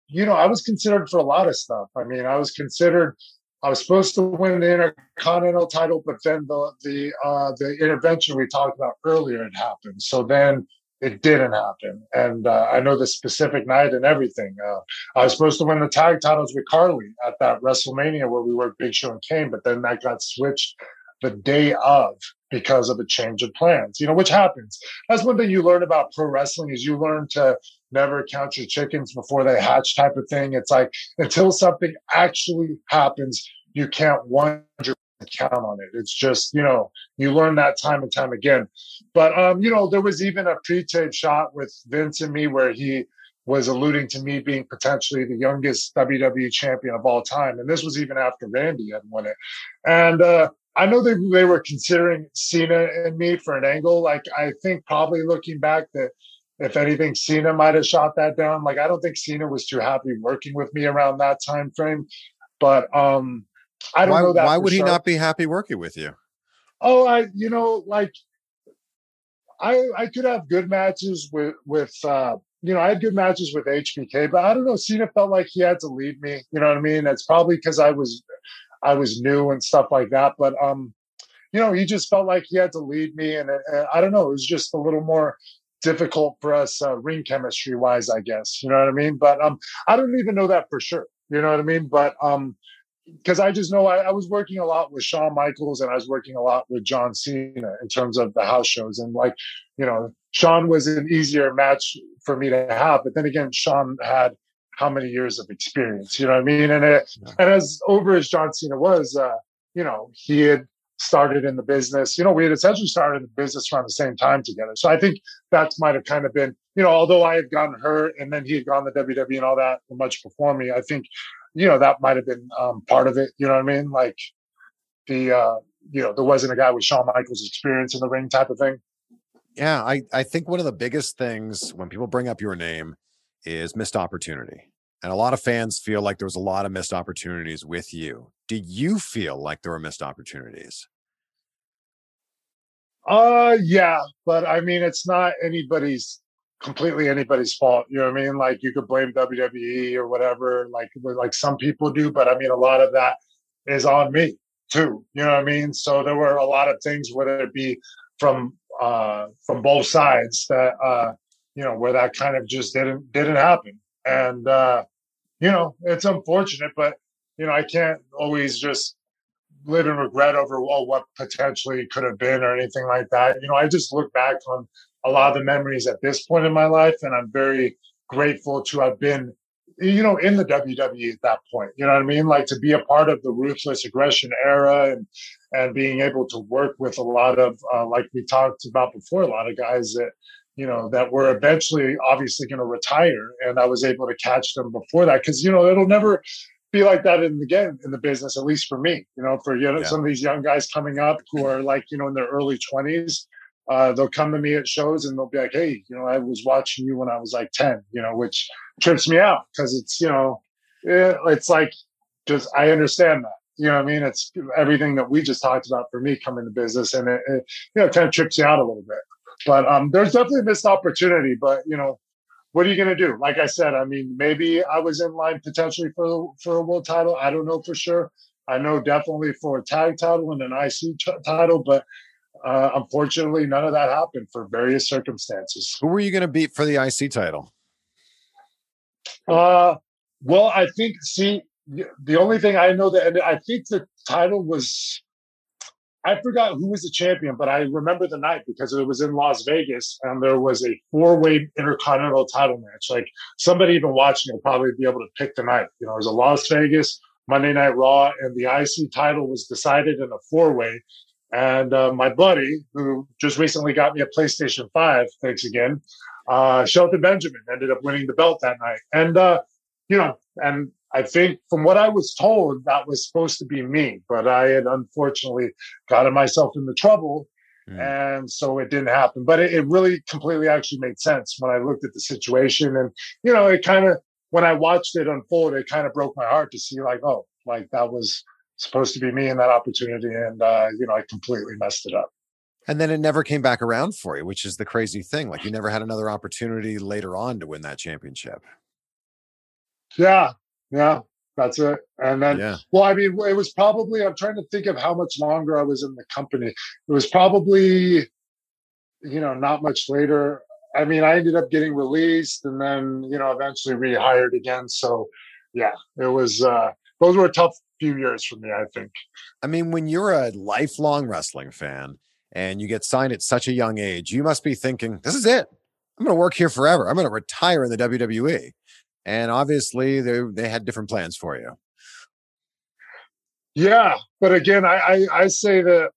you know, I was considered for a lot of stuff. I mean, I was considered. I was supposed to win the Intercontinental title, but then the the uh, the intervention we talked about earlier had happened. So then it didn't happen, and uh, I know the specific night and everything. Uh, I was supposed to win the tag titles with Carly at that WrestleMania where we worked Big Show and Kane, but then that got switched the day of because of a change of plans. You know, which happens. That's one thing you learn about pro wrestling is you learn to never count your chickens before they hatch type of thing. It's like until something actually happens, you can't 100 count on it. It's just, you know, you learn that time and time again. But, um, you know, there was even a pre tape shot with Vince and me where he was alluding to me being potentially the youngest WWE champion of all time. And this was even after Randy had won it. And, uh, I know they, they were considering Cena and me for an angle. Like, I think probably looking back that if anything, Cena might have shot that down. Like I don't think Cena was too happy working with me around that time frame. But um I don't why, know that. Why would sure. he not be happy working with you? Oh, I you know, like I I could have good matches with with uh you know, I had good matches with HBK, but I don't know. Cena felt like he had to leave me. You know what I mean? It's probably because I was, I was new and stuff like that. But um, you know, he just felt like he had to lead me, and, and I don't know. It was just a little more difficult for us uh, ring chemistry wise, I guess. You know what I mean? But um, I don't even know that for sure. You know what I mean? But um, because I just know I, I, was working a lot with Shawn Michaels and I was working a lot with John Cena in terms of the house shows. And like, you know, Shawn was an easier match for me to have. But then again, Shawn had how many years of experience, you know what I mean? And it, yeah. and as over as John Cena was, uh, you know, he had started in the business. You know, we had essentially started in the business around the same time together. So I think that might have kind of been, you know, although I had gotten hurt and then he had gone to WWE and all that much before me, I think you know, that might have been um, part of it. You know what I mean? Like the, uh, you know, there wasn't a guy with Shawn Michaels' experience in the ring type of thing. Yeah, I, I think one of the biggest things when people bring up your name is missed opportunity. And a lot of fans feel like there was a lot of missed opportunities with you. Do you feel like there were missed opportunities? Uh yeah, but I mean it's not anybody's completely anybody's fault. You know what I mean? Like you could blame WWE or whatever, like like some people do, but I mean a lot of that is on me too. You know what I mean? So there were a lot of things, whether it be from uh from both sides that uh you know where that kind of just didn't didn't happen. And uh you know, it's unfortunate, but you know, I can't always just live in regret over oh, what potentially could have been or anything like that. You know, I just look back on a lot of the memories at this point in my life, and I'm very grateful to have been, you know, in the WWE at that point. You know what I mean? Like to be a part of the ruthless aggression era and and being able to work with a lot of, uh, like we talked about before, a lot of guys that you know that were eventually obviously going to retire, and I was able to catch them before that because you know it'll never be like that in again in the business, at least for me. You know, for you know yeah. some of these young guys coming up who are like you know in their early twenties uh, they'll come to me at shows and they'll be like, "Hey, you know, I was watching you when I was like ten, you know," which trips me out because it's you know, it, it's like just I understand that. You know, I mean, it's everything that we just talked about for me coming to business, and it, it you know kind of trips you out a little bit. But um, there's definitely a missed opportunity. But you know, what are you going to do? Like I said, I mean, maybe I was in line potentially for for a world title. I don't know for sure. I know definitely for a tag title and an IC t- title, but uh, unfortunately, none of that happened for various circumstances. Who were you going to beat for the IC title? Uh, well, I think, see, the only thing I know that, I think the title was, I forgot who was the champion, but I remember the night because it was in Las Vegas and there was a four way intercontinental title match. Like somebody even watching will probably be able to pick the night. You know, it was a Las Vegas Monday Night Raw, and the IC title was decided in a four way. And uh, my buddy, who just recently got me a PlayStation 5, thanks again, uh, Shelton Benjamin ended up winning the belt that night. And, uh, you know, and I think from what I was told, that was supposed to be me, but I had unfortunately gotten myself into trouble. Mm. And so it didn't happen. But it, it really completely actually made sense when I looked at the situation. And, you know, it kind of, when I watched it unfold, it kind of broke my heart to see, like, oh, like that was supposed to be me in that opportunity, and uh, you know I completely messed it up. And then it never came back around for you, which is the crazy thing. Like you never had another opportunity later on to win that championship. Yeah, yeah, that's it. And then, yeah. well, I mean, it was probably. I'm trying to think of how much longer I was in the company. It was probably, you know, not much later. I mean, I ended up getting released and then, you know, eventually rehired again. So, yeah, it was. uh those were tough few years for me, I think. I mean, when you're a lifelong wrestling fan and you get signed at such a young age, you must be thinking, this is it. I'm going to work here forever. I'm going to retire in the WWE. And obviously, they, they had different plans for you. Yeah. But again, I, I, I say that,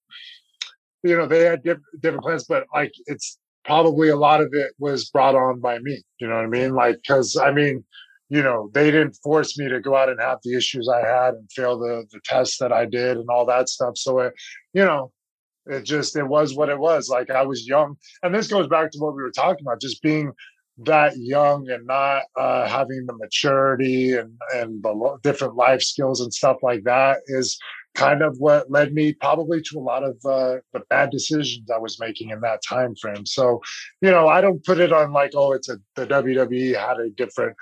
you know, they had diff- different plans, but like it's probably a lot of it was brought on by me. You know what I mean? Like, because I mean, you know, they didn't force me to go out and have the issues I had and fail the the tests that I did and all that stuff. So it, you know, it just it was what it was. Like I was young, and this goes back to what we were talking about, just being that young and not uh, having the maturity and and the different life skills and stuff like that is kind of what led me probably to a lot of uh, the bad decisions I was making in that time frame. So, you know, I don't put it on like, oh, it's a the WWE had a different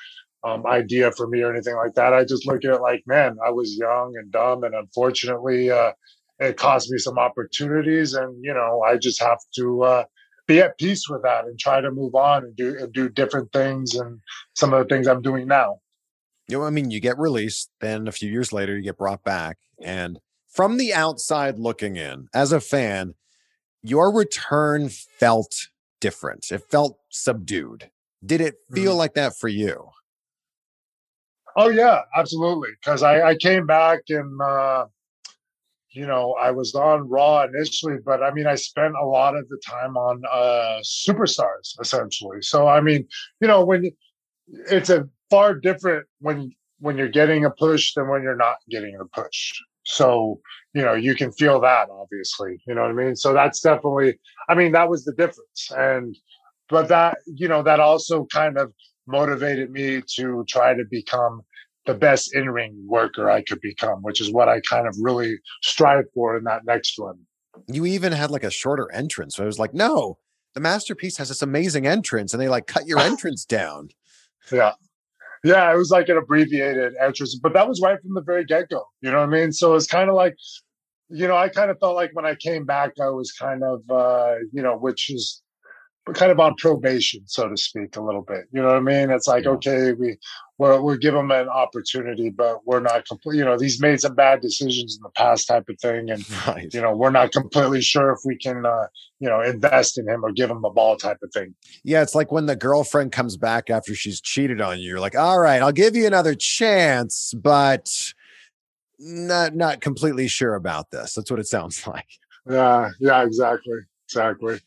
um, idea for me or anything like that. I just look at it like, man, I was young and dumb, and unfortunately, uh, it cost me some opportunities, and you know, I just have to uh, be at peace with that and try to move on and do and do different things and some of the things I'm doing now. You know, I mean, you get released, then a few years later, you get brought back. And from the outside looking in, as a fan, your return felt different. It felt subdued. Did it feel Mhm. like that for you? Oh yeah, absolutely. Because I, I came back and uh, you know I was on Raw initially, but I mean I spent a lot of the time on uh, Superstars essentially. So I mean, you know, when it's a far different when when you're getting a push than when you're not getting a push. So you know you can feel that obviously. You know what I mean. So that's definitely. I mean that was the difference, and but that you know that also kind of motivated me to try to become the best in-ring worker I could become, which is what I kind of really strive for in that next one. You even had like a shorter entrance. So I was like, no, the masterpiece has this amazing entrance, and they like cut your entrance down. Yeah. Yeah, it was like an abbreviated entrance, but that was right from the very get-go. You know what I mean? So it's kind of like, you know, I kind of felt like when I came back, I was kind of, uh, you know, which is kind of on probation, so to speak, a little bit. You know what I mean? It's like, Yeah. okay, we we're, we'll give them an opportunity, but we're not complete. You know, these made some bad decisions in the past, type of thing, and Right. you know, we're not completely sure if we can, uh, you know, invest in him or give him the ball, type of thing. Yeah, it's like when the girlfriend comes back after she's cheated on you. You're like, all right, I'll give you another chance, but not not completely sure about this. That's what it sounds like. Yeah, yeah, exactly, exactly.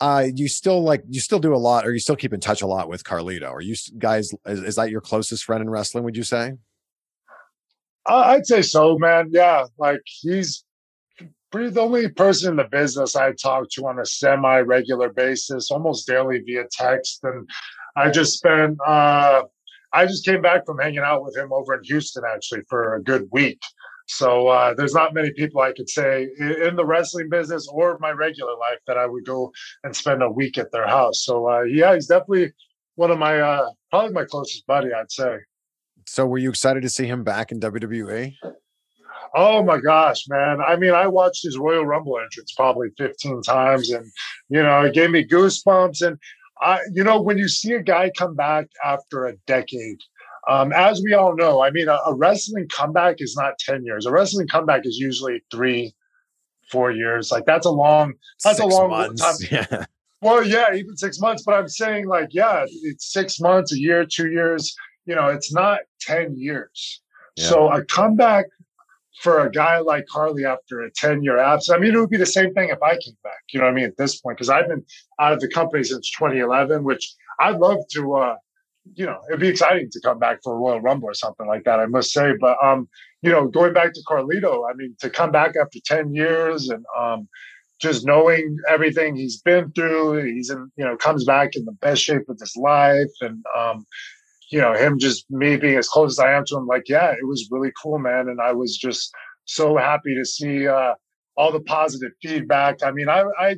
Uh, you still like you still do a lot, or you still keep in touch a lot with Carlito. Are you guys? Is, is that your closest friend in wrestling? Would you say? I- I'd say so, man. Yeah, like he's pretty the only person in the business I talk to on a semi-regular basis, almost daily via text. And I just spent uh I just came back from hanging out with him over in Houston actually for a good week. So uh, there's not many people I could say in the wrestling business or my regular life that I would go and spend a week at their house. So uh, yeah, he's definitely one of my uh, probably my closest buddy, I'd say. So, were you excited to see him back in? WWE? Oh my gosh, man. I mean, I watched his Royal Rumble entrance probably 15 times and you know, it gave me goosebumps and I you know, when you see a guy come back after a decade, um, as we all know, I mean, a, a wrestling comeback is not 10 years. A wrestling comeback is usually three, four years. Like that's a long, That's a long months. time. Yeah. well, yeah, even six months. But I'm saying, like, yeah, it's six months, a year, two years. You know, it's not 10 years. Yeah. So a comeback for a guy like Carly after a 10 year absence, I mean, it would be the same thing if I came back. You know what I mean? At this point, because I've been out of the company since 2011, which I'd love to, uh, you know, it'd be exciting to come back for a Royal Rumble or something like that, I must say. But, um, you know, going back to Carlito, I mean, to come back after 10 years and, um, just knowing everything he's been through, he's in, you know, comes back in the best shape of his life. And, um, you know, him just me being as close as I am to him, like, yeah, it was really cool, man. And I was just so happy to see uh, all the positive feedback. I mean, I, I,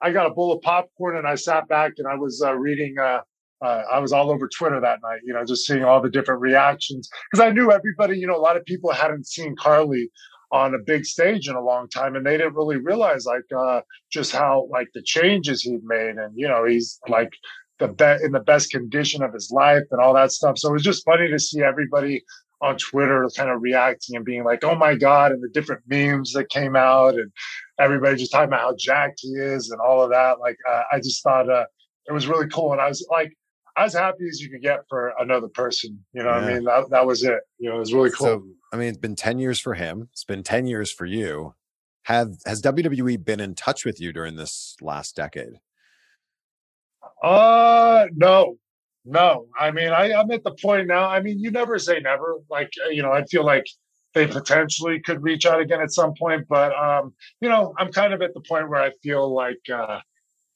I got a bowl of popcorn and I sat back and I was uh, reading, uh, uh, I was all over Twitter that night, you know, just seeing all the different reactions because I knew everybody, you know, a lot of people hadn't seen Carly on a big stage in a long time and they didn't really realize like uh just how like the changes he'd made and you know he's like the be- in the best condition of his life and all that stuff. So it was just funny to see everybody on twitter kind of reacting and being like oh my god and the different memes that came out and everybody just talking about how jacked he is and all of that. Like uh, i just thought uh it was really cool and i was like as happy as you could get for another person you know what i mean that, that was it you know it was really cool So, I mean, it's been 10 years for him. It's been 10 years for you. Have has WWE been in touch with you during this last decade? Uh, no, no. I mean, I, I'm at the point now. I mean, you never say never. Like, uh, you know, I feel like they potentially could reach out again at some point, but um, you know, I'm kind of at the point where I feel like, uh,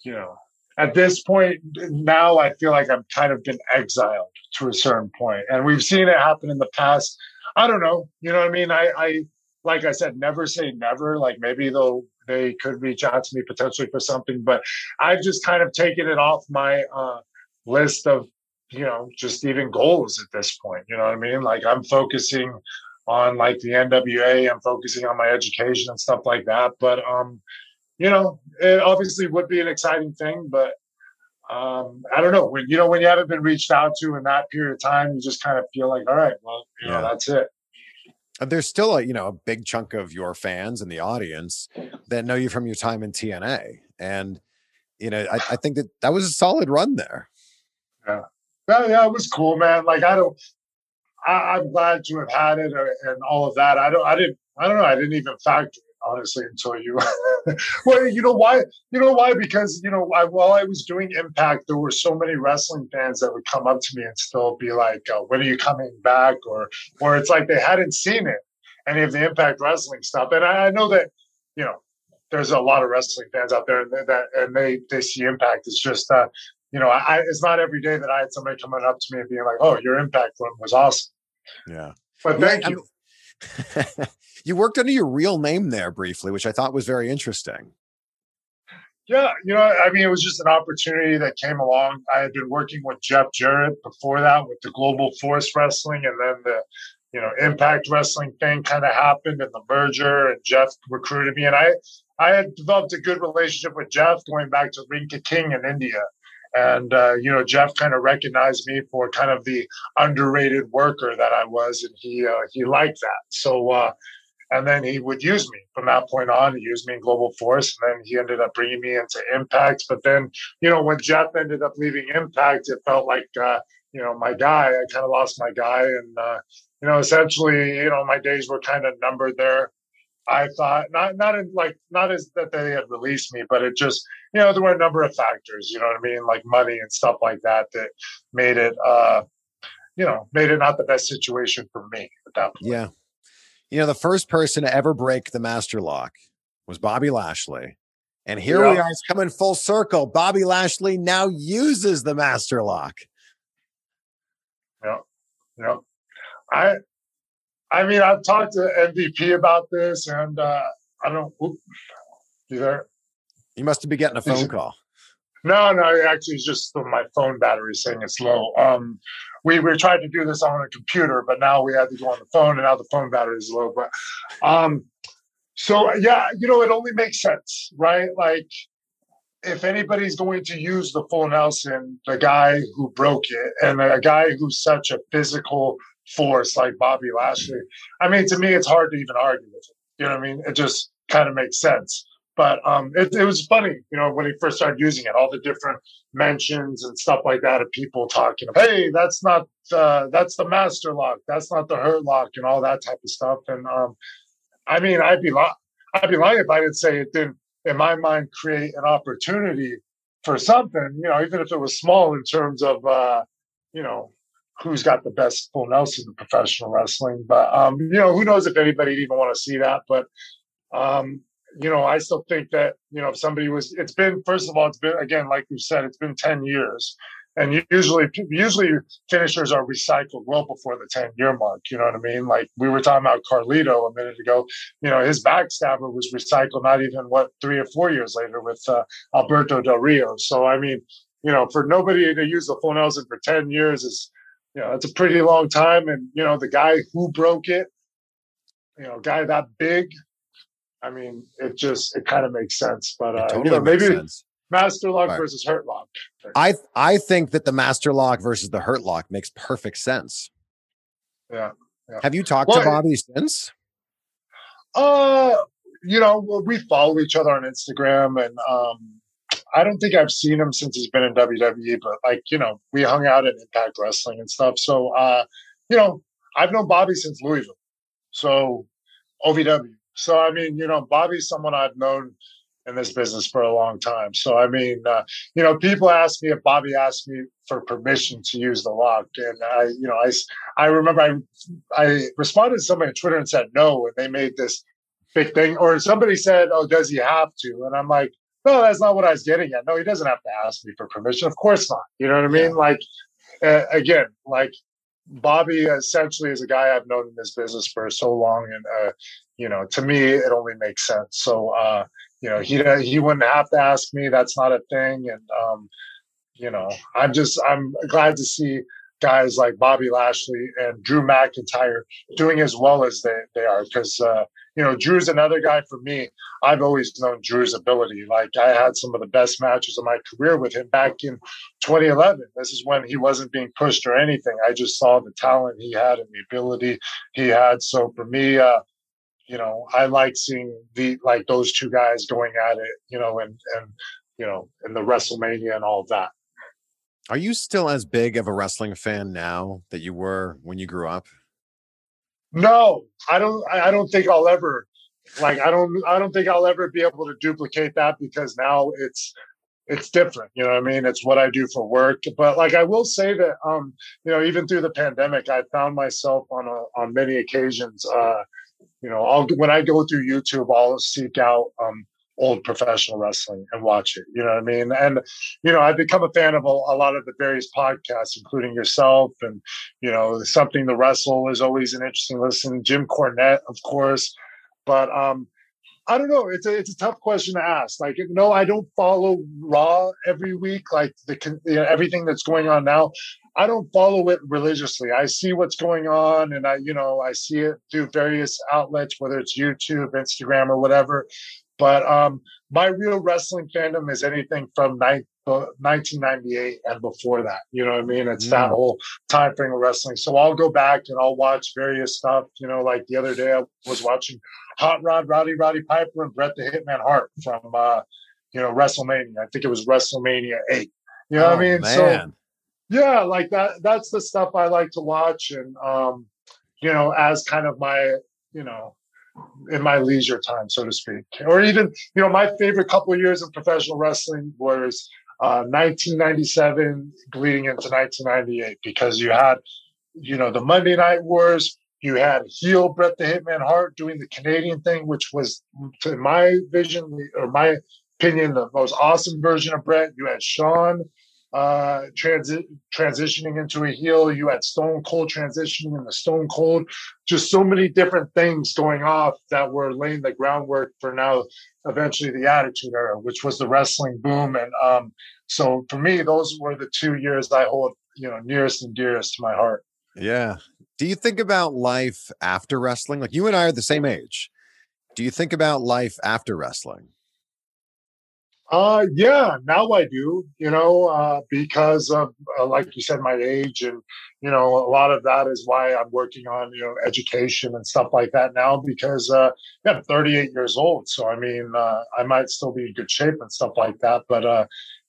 you know, at this point now, I feel like I've kind of been exiled to a certain point, and we've seen it happen in the past. I don't know. You know what I mean? I, I like I said, never say never. Like maybe they'll they could reach out to me potentially for something, but I've just kind of taken it off my uh, list of, you know, just even goals at this point. You know what I mean? Like I'm focusing on like the NWA. I'm focusing on my education and stuff like that. But um, you know, it obviously would be an exciting thing, but um, I don't know when you know when you haven't been reached out to in that period of time, you just kind of feel like, all right, well, you know, Yeah. that's it. And there's still a you know a big chunk of your fans and the audience that know you from your time in TNA, and you know I, I think that that was a solid run there. Yeah, yeah, it was cool, man. Like I don't, I, I'm glad to have had it uh, and all of that. I don't, I didn't, I don't know. I didn't even factor honestly until you. well, you know why? You know why? Because you know, I, while I was doing Impact, there were so many wrestling fans that would come up to me and still be like, uh, "When are you coming back?" Or, or it's like they hadn't seen it, any of the Impact wrestling stuff. And I, I know that, you know, there's a lot of wrestling fans out there and they- that and they they see Impact. It's just uh, you know, I, it's not every day that I had somebody coming up to me and being like, "Oh, your Impact run was awesome." Yeah. But thank I you. you worked under your real name there briefly, which I thought was very interesting. Yeah, you know, I mean, it was just an opportunity that came along. I had been working with Jeff Jarrett before that with the Global Force Wrestling, and then the, you know, Impact Wrestling thing kind of happened and the merger, and Jeff recruited me, and I, I had developed a good relationship with Jeff going back to Ring Ka King in India, and uh, you know, Jeff kind of recognized me for kind of the underrated worker that I was, and he uh, he liked that. So. Uh, and then he would use me from that point on. He used me in Global Force, and then he ended up bringing me into Impact. But then, you know, when Jeff ended up leaving Impact, it felt like, uh, you know, my guy. I kind of lost my guy, and uh, you know, essentially, you know, my days were kind of numbered there. I thought not not in like not as that they had released me, but it just you know there were a number of factors. You know what I mean, like money and stuff like that that made it. uh you know, made it not the best situation for me at that point. Yeah. You know, the first person to ever break the master lock was Bobby Lashley. And here we Yeah. are, it's coming full circle. Bobby Lashley now uses the master lock. Yeah. Yeah. I I mean I've talked to MVP about this and uh I don't oop, you there? You must be getting a phone call. No, no, actually it's just my phone battery saying it's low. Um we, we tried to do this on a computer, but now we had to go on the phone and now the phone battery is low. But um so yeah, you know, it only makes sense, right? Like if anybody's going to use the full Nelson, the guy who broke it, and a guy who's such a physical force like Bobby Lashley, I mean, to me, it's hard to even argue with it. You know what I mean? It just kind of makes sense. But um, it, it was funny, you know, when he first started using it, all the different mentions and stuff like that of people talking, hey, that's not that's the master lock, that's not the hurt lock, and all that type of stuff. And um, I mean, I'd be lying. I'd be lying if I didn't say it didn't, in my mind, create an opportunity for something. You know, even if it was small in terms of, uh, you know, who's got the best full Nelson in professional wrestling. But um, you know, who knows if anybody'd even want to see that. But um, you know, I still think that you know, if somebody was, it's been first of all, it's been again, like you said, it's been ten years. And usually, usually finishers are recycled well before the ten year mark. You know what I mean? Like we were talking about Carlito a minute ago. You know, his backstabber was recycled not even what three or four years later with uh, Alberto Del Rio. So I mean, you know, for nobody to use the full Nelson for ten years is, you know, it's a pretty long time. And you know, the guy who broke it, you know, guy that big. I mean, it just it kind of makes sense. But uh, totally you know, maybe sense. Master Lock Right. versus Hurt Lock. I I think that the master lock versus the hurt lock makes perfect sense. Yeah, yeah. Have you talked Well, to Bobby since? Uh, you know, well, we follow each other on Instagram, and um, I don't think I've seen him since he's been in WWE. But like, you know, we hung out at Impact Wrestling and stuff. So, uh, you know, I've known Bobby since Louisville, so OVW. So, I mean, you know, Bobby's someone I've known in this business for a long time. So, I mean, uh, you know, people ask me if Bobby asked me for permission to use the lock, and I, you know, I, I remember I, I responded to somebody on Twitter and said no, and they made this big thing. Or somebody said, "Oh, does he have to?" And I'm like, "No, that's not what I was getting at. No, he doesn't have to ask me for permission. Of course not. You know what I mean? Like, uh, again, like." Bobby essentially is a guy I've known in this business for so long, and uh, you know, to me, it only makes sense. So, uh, you know, he he wouldn't have to ask me. That's not a thing, and um, you know, I'm just I'm glad to see guys like Bobby Lashley and Drew McIntyre doing as well as they, they are because uh, you know, Drew's another guy for me. I've always known Drew's ability. Like I had some of the best matches of my career with him back in 2011. This is when he wasn't being pushed or anything. I just saw the talent he had and the ability he had. So for me, uh, you know, I like seeing the like those two guys going at it, you know, and and you know, in the WrestleMania and all of that. Are you still as big of a wrestling fan now that you were when you grew up? No, I don't. I don't think I'll ever. Like, I don't. I don't think I'll ever be able to duplicate that because now it's it's different. You know what I mean? It's what I do for work. But like, I will say that, um, you know, even through the pandemic, I found myself on a on many occasions. Uh, you know, I'll when I go through YouTube, I'll seek out um old professional wrestling and watch it. You know what I mean? And, you know, I've become a fan of a, a, lot of the various podcasts, including yourself. And, you know, Something to Wrestle is always an interesting listen. Jim Cornette, of course. But um, I don't know. It's a, it's a tough question to ask. Like, no, I don't follow Raw every week, like the you know, everything that's going on now. I don't follow it religiously. I see what's going on, and I, you know, I see it through various outlets, whether it's YouTube, Instagram, or whatever. But um, my real wrestling fandom is anything from 1998 and before that. You know what I mean? It's mm. that whole time frame of wrestling. So I'll go back and I'll watch various stuff. You know, like the other day I was watching Hot Rod, Rowdy Roddy Piper, and Bret the Hitman Hart from, uh, you know, WrestleMania. I think it was WrestleMania 8. You know oh, what I oh, mean? Man. So, yeah, like that. That's the stuff I like to watch. And, um, you know, as kind of my, you know, in my leisure time, so to speak. Or even, you know, my favorite couple of years of professional wrestling was uh, 1997 bleeding into 1998 because you had, you know, the Monday Night Wars. You had heel Bret the Hitman Hart doing the Canadian thing, which was, in my vision or my opinion, the most awesome version of Bret. You had Shawn uh, transi- transitioning into a heel. You had Stone Cold transitioning into Stone Cold. Just so many different things going off that were laying the groundwork for now, eventually the Attitude Era, which was the wrestling boom. And um, so for me, those were the two years I hold, you know, nearest and dearest to my heart. Yeah. Do you think about life after wrestling? Like you and I are the same age. Do you think about life after wrestling? Uh, yeah, now I do, you know, uh, because of, uh, like you said, my age. And, you know, a lot of that is why I'm working on, you know, education and stuff like that now because, uh, yeah, I'm 38 years old. So, I mean, uh, I might still be in good shape and stuff like that. But, uh,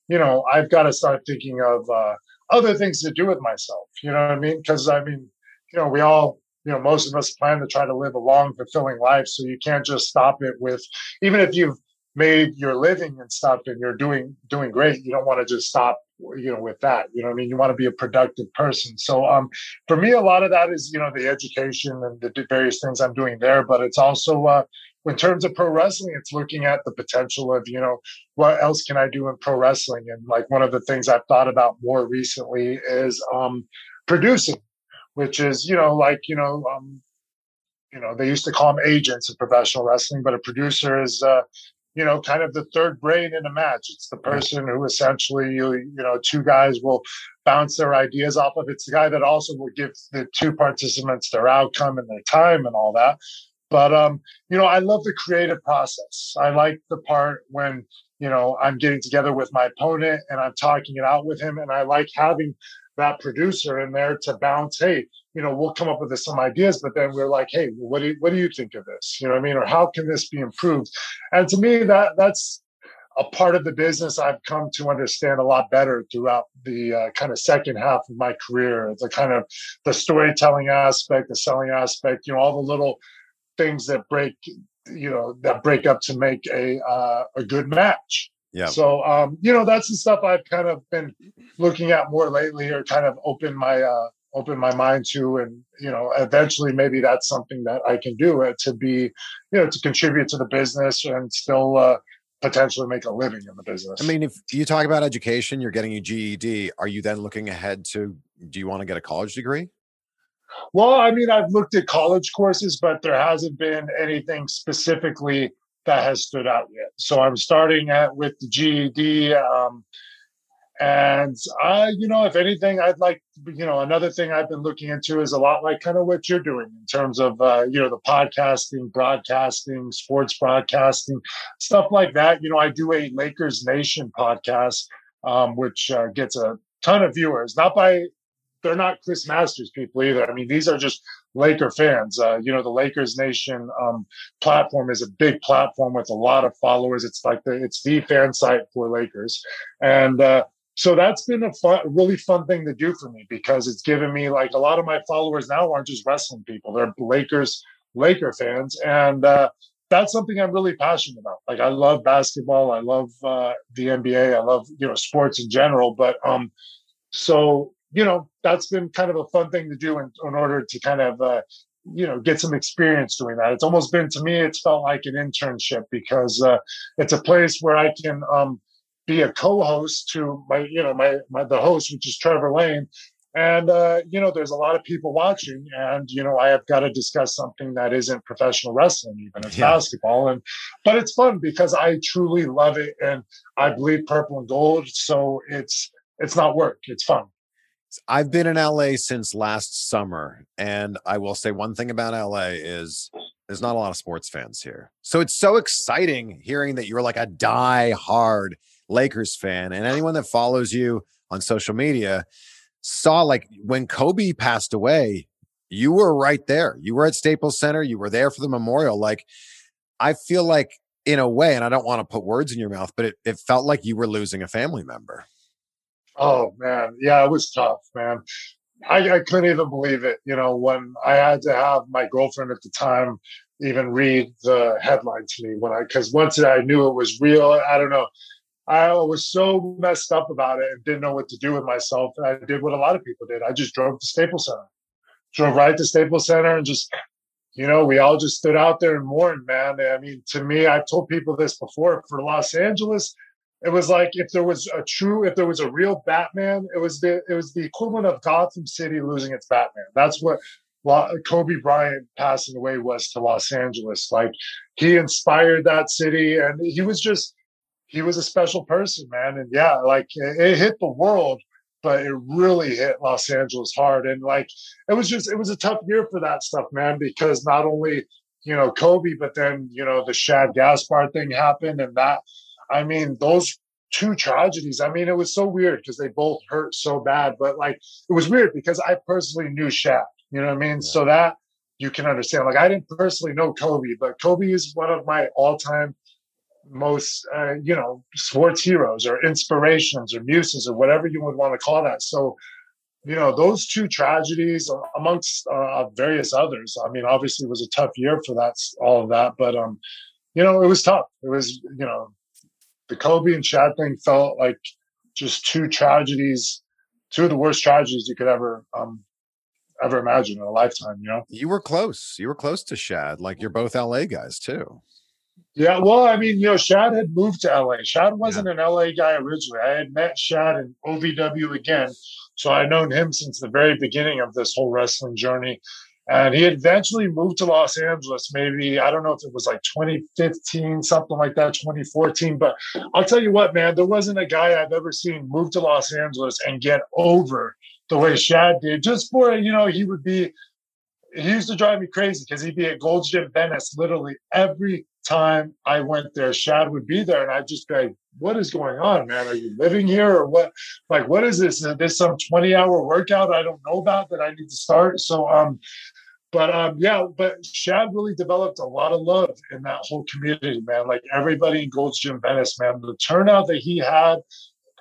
you know, I've got to start thinking of uh, other things to do with myself. You know what I mean? Because, I mean, you know, we all, you know, most of us plan to try to live a long, fulfilling life. So you can't just stop it with, even if you've, made your living and stuff and you're doing doing great. You don't want to just stop you know with that you know i mean? You want to be a productive person. So um for me a lot of that is you know the education and the various things i'm doing there but it's also uh in terms of pro wrestling it's looking at the potential of you know what else can i do in pro wrestling? And like one of the things i've thought about more recently is um producing which is you know like you know um you know they used to call them agents in professional wrestling but a producer is uh you know, kind of the third brain in a match. It's the person who essentially, you, you know, two guys will bounce their ideas off of. It's the guy that also will give the two participants their outcome and their time and all that. But, um, you know, I love the creative process. I like the part when, you know, I'm getting together with my opponent and I'm talking it out with him. And I like having that producer in there to bounce, hey, you know, we'll come up with some ideas, but then we're like, hey, what do you, what do you think of this? You know what I mean? Or how can this be improved? And to me, that that's a part of the business I've come to understand a lot better throughout the uh, kind of second half of my career. The kind of the storytelling aspect, the selling aspect, you know, all the little things that break, you know, that break up to make a uh, a good match. Yeah. So, um, you know, that's the stuff I've kind of been looking at more lately, or kind of open my uh, open my mind to and you know eventually maybe that's something that i can do uh, to be you know to contribute to the business and still uh, potentially make a living in the business. I mean if you talk about education you're getting a ged are you then looking ahead to do you want to get a college degree? Well i mean i've looked at college courses but there hasn't been anything specifically that has stood out yet. So i'm starting at with the ged um, And I, you know, if anything, I'd like, you know, another thing I've been looking into is a lot like kind of what you're doing in terms of, uh, you know, the podcasting, broadcasting, sports broadcasting, stuff like that. You know, I do a Lakers Nation podcast, um, which uh, gets a ton of viewers, not by, they're not Chris Masters people either. I mean, these are just Laker fans. Uh, you know, the Lakers Nation um, platform is a big platform with a lot of followers. It's like the, it's the fan site for Lakers. And, uh, so that's been a fun, really fun thing to do for me because it's given me like a lot of my followers now aren't just wrestling people; they're Lakers, Laker fans, and uh, that's something I'm really passionate about. Like I love basketball, I love uh, the NBA, I love you know sports in general. But um, so you know that's been kind of a fun thing to do in, in order to kind of uh, you know get some experience doing that. It's almost been to me, it's felt like an internship because uh, it's a place where I can um, be a co-host to my, you know, my, my the host, which is Trevor Lane. And uh, you know, there's a lot of people watching, and you know, I have got to discuss something that isn't professional wrestling, even it's yeah. basketball. And but it's fun because I truly love it, and I bleed purple and gold. So it's it's not work; it's fun. I've been in LA since last summer, and I will say one thing about LA is there's not a lot of sports fans here. So it's so exciting hearing that you're like a die hard Lakers fan, and anyone that follows you on social media saw like when Kobe passed away, you were right there. You were at Staples Center. You were there for the memorial. Like, I feel like in a way, and I don't want to put words in your mouth, but it, it felt like you were losing a family member. Oh man, yeah, it was tough, man. I, I couldn't even believe it. You know, when I had to have my girlfriend at the time even read the headline to me when I, because once I knew it was real, I don't know. I was so messed up about it and didn't know what to do with myself. I did what a lot of people did. I just drove to Staples Center, drove right to Staples Center and just, you know, we all just stood out there and mourned, man. I mean, to me, I've told people this before for Los Angeles, it was like if there was a true, if there was a real Batman, it was the, it was the equivalent of Gotham City losing its Batman. That's what Kobe Bryant passing away was to Los Angeles. Like he inspired that city and he was just, he was a special person, man. And yeah, like it, hit the world, but it really hit Los Angeles hard. And like it was just it was a tough year for that stuff, man, because not only you know Kobe, but then you know the Shad Gaspard thing happened, and that I mean those two tragedies. I mean, it was so weird because they both hurt so bad, but like it was weird because I personally knew Shad. You know what I mean? Yeah. So that you can understand. Like I didn't personally know Kobe, but Kobe is one of my all-time most uh, you know sports heroes or inspirations or muses or whatever you would want to call that. So you know those two tragedies amongst uh, various others i mean obviously it was a tough year for that all of that but um you know it was tough. It was you know the kobe and shad thing felt like just two tragedies two of the worst tragedies you could ever um ever imagine in a lifetime you know? You were close. You were close to shad. Like you're both la guys too yeah, well, I mean, you know, Shad had moved to LA. Shad wasn't yeah. an LA guy originally. I had met Shad in OVW again. So I'd known him since the very beginning of this whole wrestling journey. And he eventually moved to Los Angeles, maybe, I don't know if it was like 2015, something like that, 2014. But I'll tell you what, man, there wasn't a guy I've ever seen move to Los Angeles and get over the way Shad did. Just for, you know, he would be, he used to drive me crazy because he'd be at Gold's Gym Venice literally every time I went there, Shad would be there, and I'd just be like, "What is going on, man? Are you living here, or what? Like, what is this? Is this some twenty-hour workout I don't know about that I need to start?" So, um, but um, yeah, but Shad really developed a lot of love in that whole community, man. Like everybody in Gold's Gym Venice, man, the turnout that he had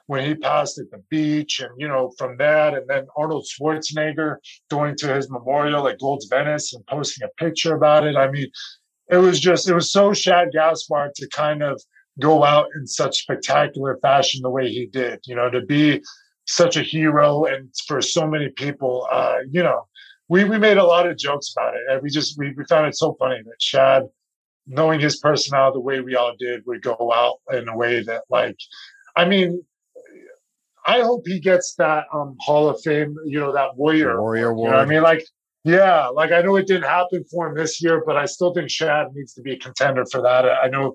when he passed at the beach, and you know, from that, and then Arnold Schwarzenegger going to his memorial at Gold's Venice and posting a picture about it. I mean, it was just it was so Shad Gaspard to kind of go out in such spectacular fashion the way he did. You know, to be such a hero and for so many people, uh, you know, we we made a lot of jokes about it, and we just we, we found it so funny that Shad, knowing his personality the way we all did, would go out in a way that like, I mean. I hope he gets that um, Hall of Fame, you know, that Warrior. Warrior Award. You know I mean, like yeah, like I know it didn't happen for him this year, but I still think Shad needs to be a contender for that. I know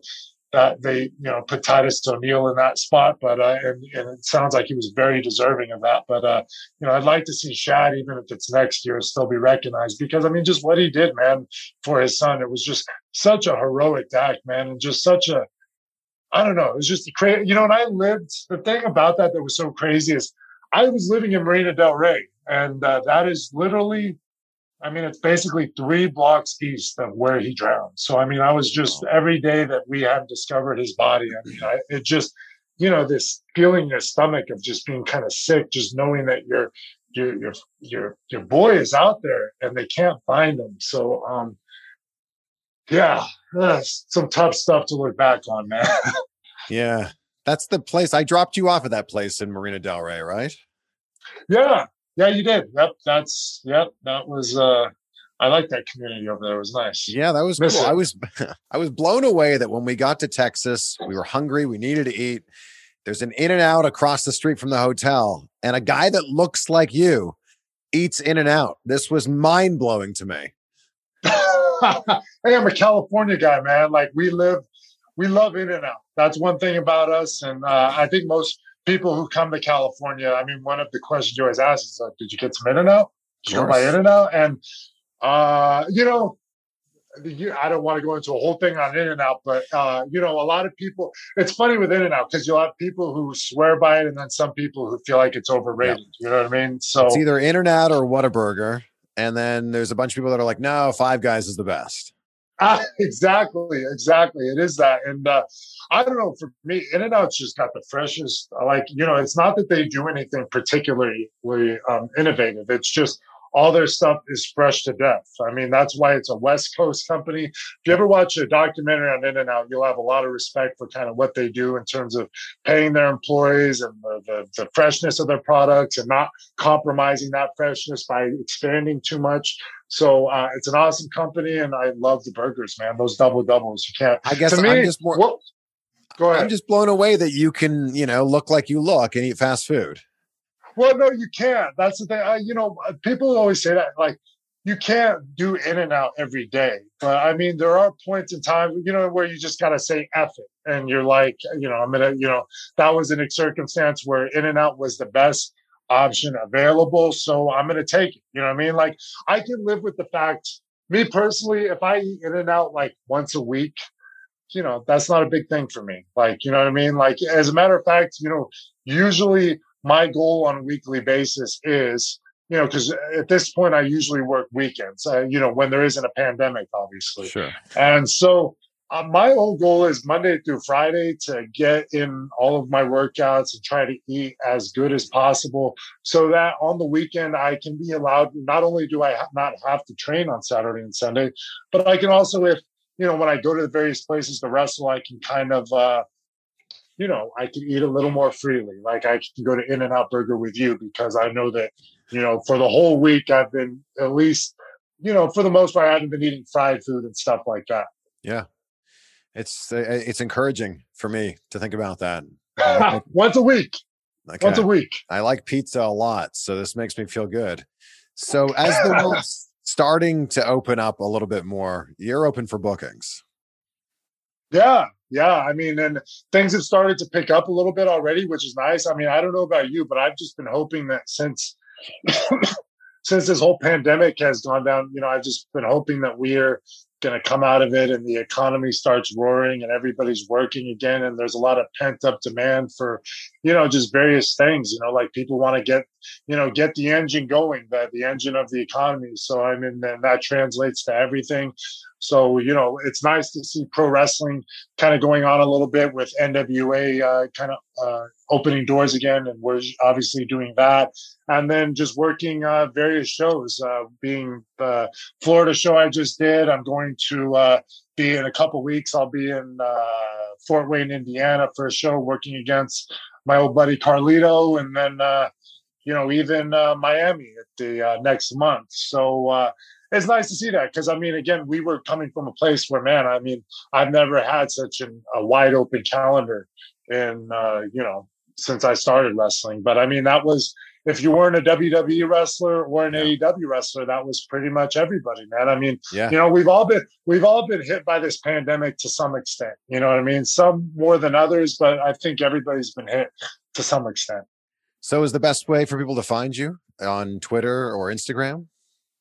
that they you know put Titus O'Neil in that spot, but uh, and, and it sounds like he was very deserving of that. But uh, you know, I'd like to see Shad, even if it's next year, still be recognized because I mean, just what he did, man, for his son, it was just such a heroic act, man, and just such a I don't know, it was just crazy. You know, and I lived the thing about that that was so crazy is I was living in Marina Del Rey, and uh, that is literally I mean, it's basically three blocks east of where he drowned. So, I mean, I was just every day that we had discovered his body. I mean, I, it just, you know, this feeling in your stomach of just being kind of sick, just knowing that your your your your your boy is out there and they can't find him. So, um, yeah, that's some tough stuff to look back on, man. yeah, that's the place I dropped you off at that place in Marina Del Rey, right? Yeah, yeah, you did. Yep, that's yep. That was. uh I like that community over there. It was nice. Yeah, that was Miss cool. It. I was I was blown away that when we got to Texas, we were hungry, we needed to eat. There's an in and out across the street from the hotel, and a guy that looks like you eats in and out. This was mind blowing to me. hey, I'm a California guy, man. Like we live, we love in and out. That's one thing about us, and uh, I think most people who come to California, I mean, one of the questions you always ask is like, did you get some in and out? Did you go by in and out? And uh, you know, I don't want to go into a whole thing on In and Out, but uh, you know, a lot of people. It's funny with In and Out because you'll have people who swear by it, and then some people who feel like it's overrated. You know what I mean? So it's either In and Out or Whataburger, and then there's a bunch of people that are like, "No, Five Guys is the best." Ah, exactly, exactly. It is that, and uh, I don't know. For me, In and Out's just got the freshest. Like you know, it's not that they do anything particularly um, innovative. It's just all their stuff is fresh to death. I mean, that's why it's a West Coast company. If you ever watch a documentary on In and Out, you'll have a lot of respect for kind of what they do in terms of paying their employees and the, the, the freshness of their products and not compromising that freshness by expanding too much. So uh, it's an awesome company, and I love the burgers, man. Those double doubles, you can't. I guess to me, I'm just more. Well, go ahead. I'm just blown away that you can, you know, look like you look and eat fast food. Well, no, you can't. That's the thing. I, you know, uh, people always say that, like, you can't do in and out every day. But I mean, there are points in time, you know, where you just got to say F it. And you're like, you know, I'm to, you know, that was in a circumstance where in and out was the best option available. So I'm going to take it. You know what I mean? Like, I can live with the fact, me personally, if I eat in and out like once a week, you know, that's not a big thing for me. Like, you know what I mean? Like, as a matter of fact, you know, usually my goal on a weekly basis is you know because at this point i usually work weekends uh, you know when there isn't a pandemic obviously sure and so uh, my whole goal is monday through friday to get in all of my workouts and try to eat as good as possible so that on the weekend i can be allowed not only do i ha- not have to train on saturday and sunday but i can also if you know when i go to the various places to wrestle i can kind of uh, you know, I can eat a little more freely. Like I can go to In and Out Burger with you because I know that, you know, for the whole week I've been at least, you know, for the most part I haven't been eating fried food and stuff like that. Yeah. It's uh, it's encouraging for me to think about that. Once a week. Okay. Once a week. I like pizza a lot, so this makes me feel good. So as the world's starting to open up a little bit more, you're open for bookings. Yeah, yeah. I mean, and things have started to pick up a little bit already, which is nice. I mean, I don't know about you, but I've just been hoping that since since this whole pandemic has gone down, you know, I've just been hoping that we're going to come out of it and the economy starts roaring and everybody's working again and there's a lot of pent up demand for you know just various things you know like people want to get you know get the engine going the, the engine of the economy. So i mean that translates to everything so, you know, it's nice to see pro wrestling kind of going on a little bit with NWA uh, kind of uh, opening doors again. And we're obviously doing that. And then just working uh, various shows, uh, being the Florida show I just did. I'm going to uh, be in a couple weeks. I'll be in uh, Fort Wayne, Indiana for a show working against my old buddy Carlito. And then, you know, even Miami at the next month. So, it's nice to see that because I mean, again, we were coming from a place where, man, I mean, I've never had such an, a wide open calendar in uh, you know since I started wrestling. But I mean, that was if you weren't a WWE wrestler or an Yeah. AEW wrestler, that was pretty much everybody, man. I mean, Yeah. you know, we've all been we've all been hit by this pandemic to some extent. You know what I mean? Some more than others, but I think everybody's been hit to some extent. So is the best way for people to find you on Twitter or Instagram?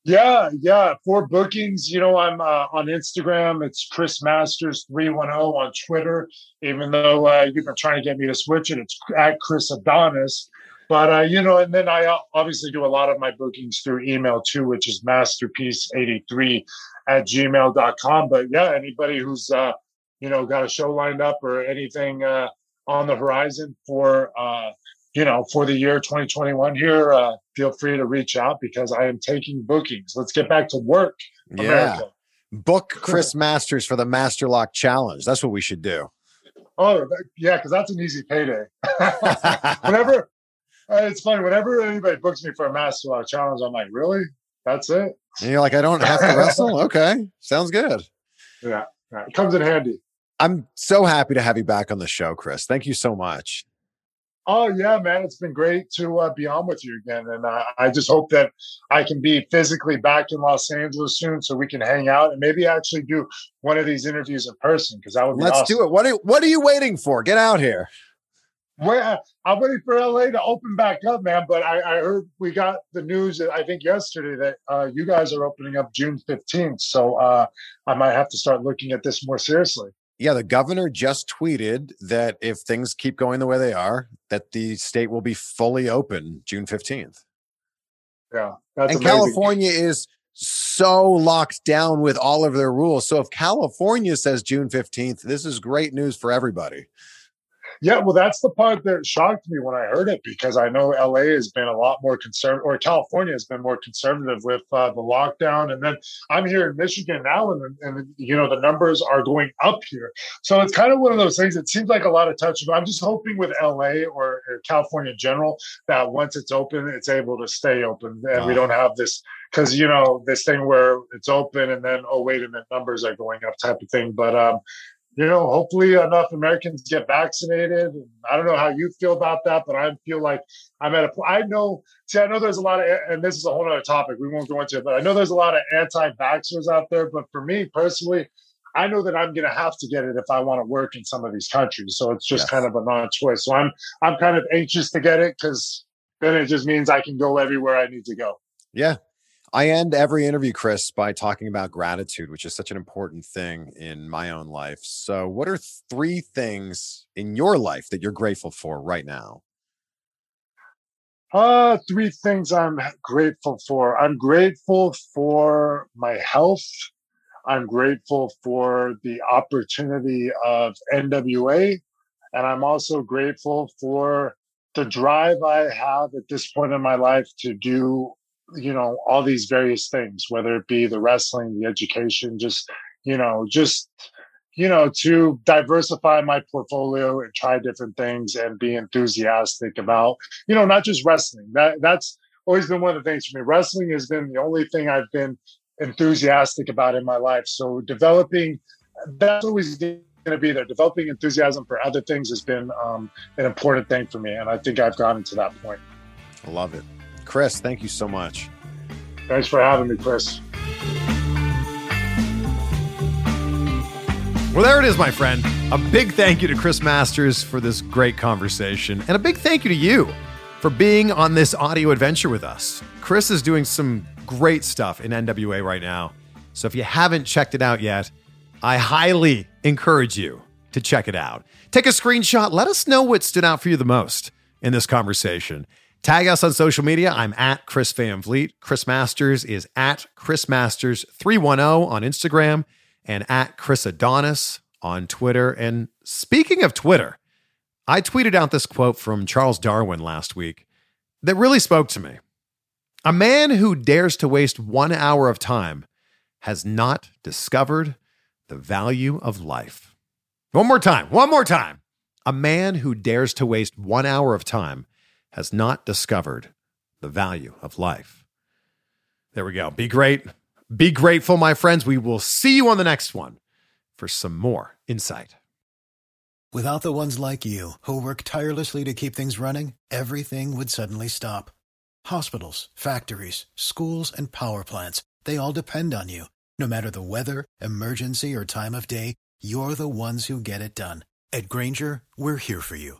Yeah, yeah. For bookings, you know, I'm uh, on Instagram. It's Chris Masters three one zero on Twitter. Even though uh, you've been trying to get me to switch it, it's at Chris Adonis. But uh, you know, and then I uh, obviously do a lot of my bookings through email too, which is masterpiece eighty three at gmail.com. But yeah, anybody who's uh, you know got a show lined up or anything uh, on the horizon for uh, you know for the year 2021 here, uh, feel free to reach out because I am taking bookings. Let's get back to work, Yeah. America. Book Chris Masters for the Master Lock Challenge. That's what we should do. Oh yeah, because that's an easy payday. whenever uh, it's funny, whenever anybody books me for a Master Lock Challenge, I'm like, really? That's it? And you're like, I don't have to wrestle? Okay. Sounds good. Yeah, yeah, it comes in handy. I'm so happy to have you back on the show, Chris. Thank you so much. Oh yeah, man, it's been great to uh, be on with you again, and uh, I just hope that I can be physically back in Los Angeles soon, so we can hang out and maybe actually do one of these interviews in person because that would be Let's awesome. do it. What are, what are you waiting for? Get out here. Well, I'm waiting for LA to open back up, man. But I, I heard we got the news that I think yesterday that uh, you guys are opening up June 15th, so uh, I might have to start looking at this more seriously. Yeah, the governor just tweeted that if things keep going the way they are, that the state will be fully open June 15th. Yeah, that's and amazing. California is so locked down with all of their rules. So if California says June 15th, this is great news for everybody. Yeah, well, that's the part that shocked me when I heard it because I know LA has been a lot more conservative, or California has been more conservative with uh, the lockdown. And then I'm here in Michigan now, and, and you know the numbers are going up here. So it's kind of one of those things. It seems like a lot of touch. I'm just hoping with LA or, or California in general that once it's open, it's able to stay open, and we Ah. don't have this because you know this thing where it's open and then oh wait a minute numbers are going up type of thing. But um, you know, hopefully enough Americans get vaccinated. I don't know how you feel about that, but I feel like I'm at a. I know. See, I know there's a lot of, and this is a whole other topic. We won't go into it, but I know there's a lot of anti-vaxxers out there. But for me personally, I know that I'm going to have to get it if I want to work in some of these countries. So it's just Yes. kind of a non-choice. So I'm I'm kind of anxious to get it because then it just means I can go everywhere I need to go. Yeah. I end every interview, Chris, by talking about gratitude, which is such an important thing in my own life. So, what are three things in your life that you're grateful for right now? Uh, three things I'm grateful for. I'm grateful for my health. I'm grateful for the opportunity of NWA. And I'm also grateful for the drive I have at this point in my life to do, you know, all these various things, whether it be the wrestling, the education, just, you know, just, you know, to diversify my portfolio and try different things and be enthusiastic about you know, not just wrestling. That that's always been one of the things for me. Wrestling has been the only thing I've been enthusiastic about in my life. So developing that's always going to be there. Developing enthusiasm for other things has been um, an important thing for me, and I think I've gotten to that point. I love it. Chris, thank you so much. Thanks for having me, Chris. Well, there it is, my friend. A big thank you to Chris Masters for this great conversation, and a big thank you to you for being on this audio adventure with us. Chris is doing some great stuff in NWA right now. So if you haven't checked it out yet, I highly encourage you to check it out. Take a screenshot. Let us know what stood out for you the most in this conversation. Tag us on social media. I'm at Chris Van Vliet. Chris Masters is at Chris Masters 310 on Instagram and at Chris Adonis on Twitter. And speaking of Twitter, I tweeted out this quote from Charles Darwin last week that really spoke to me. A man who dares to waste one hour of time has not discovered the value of life. One more time, one more time. A man who dares to waste one hour of time has not discovered the value of life. There we go. Be great. Be grateful, my friends. We will see you on the next one for some more insight. Without the ones like you, who work tirelessly to keep things running, everything would suddenly stop. Hospitals, factories, schools, and power plants, they all depend on you. No matter the weather, emergency, or time of day, you're the ones who get it done. At Grainger, we're here for you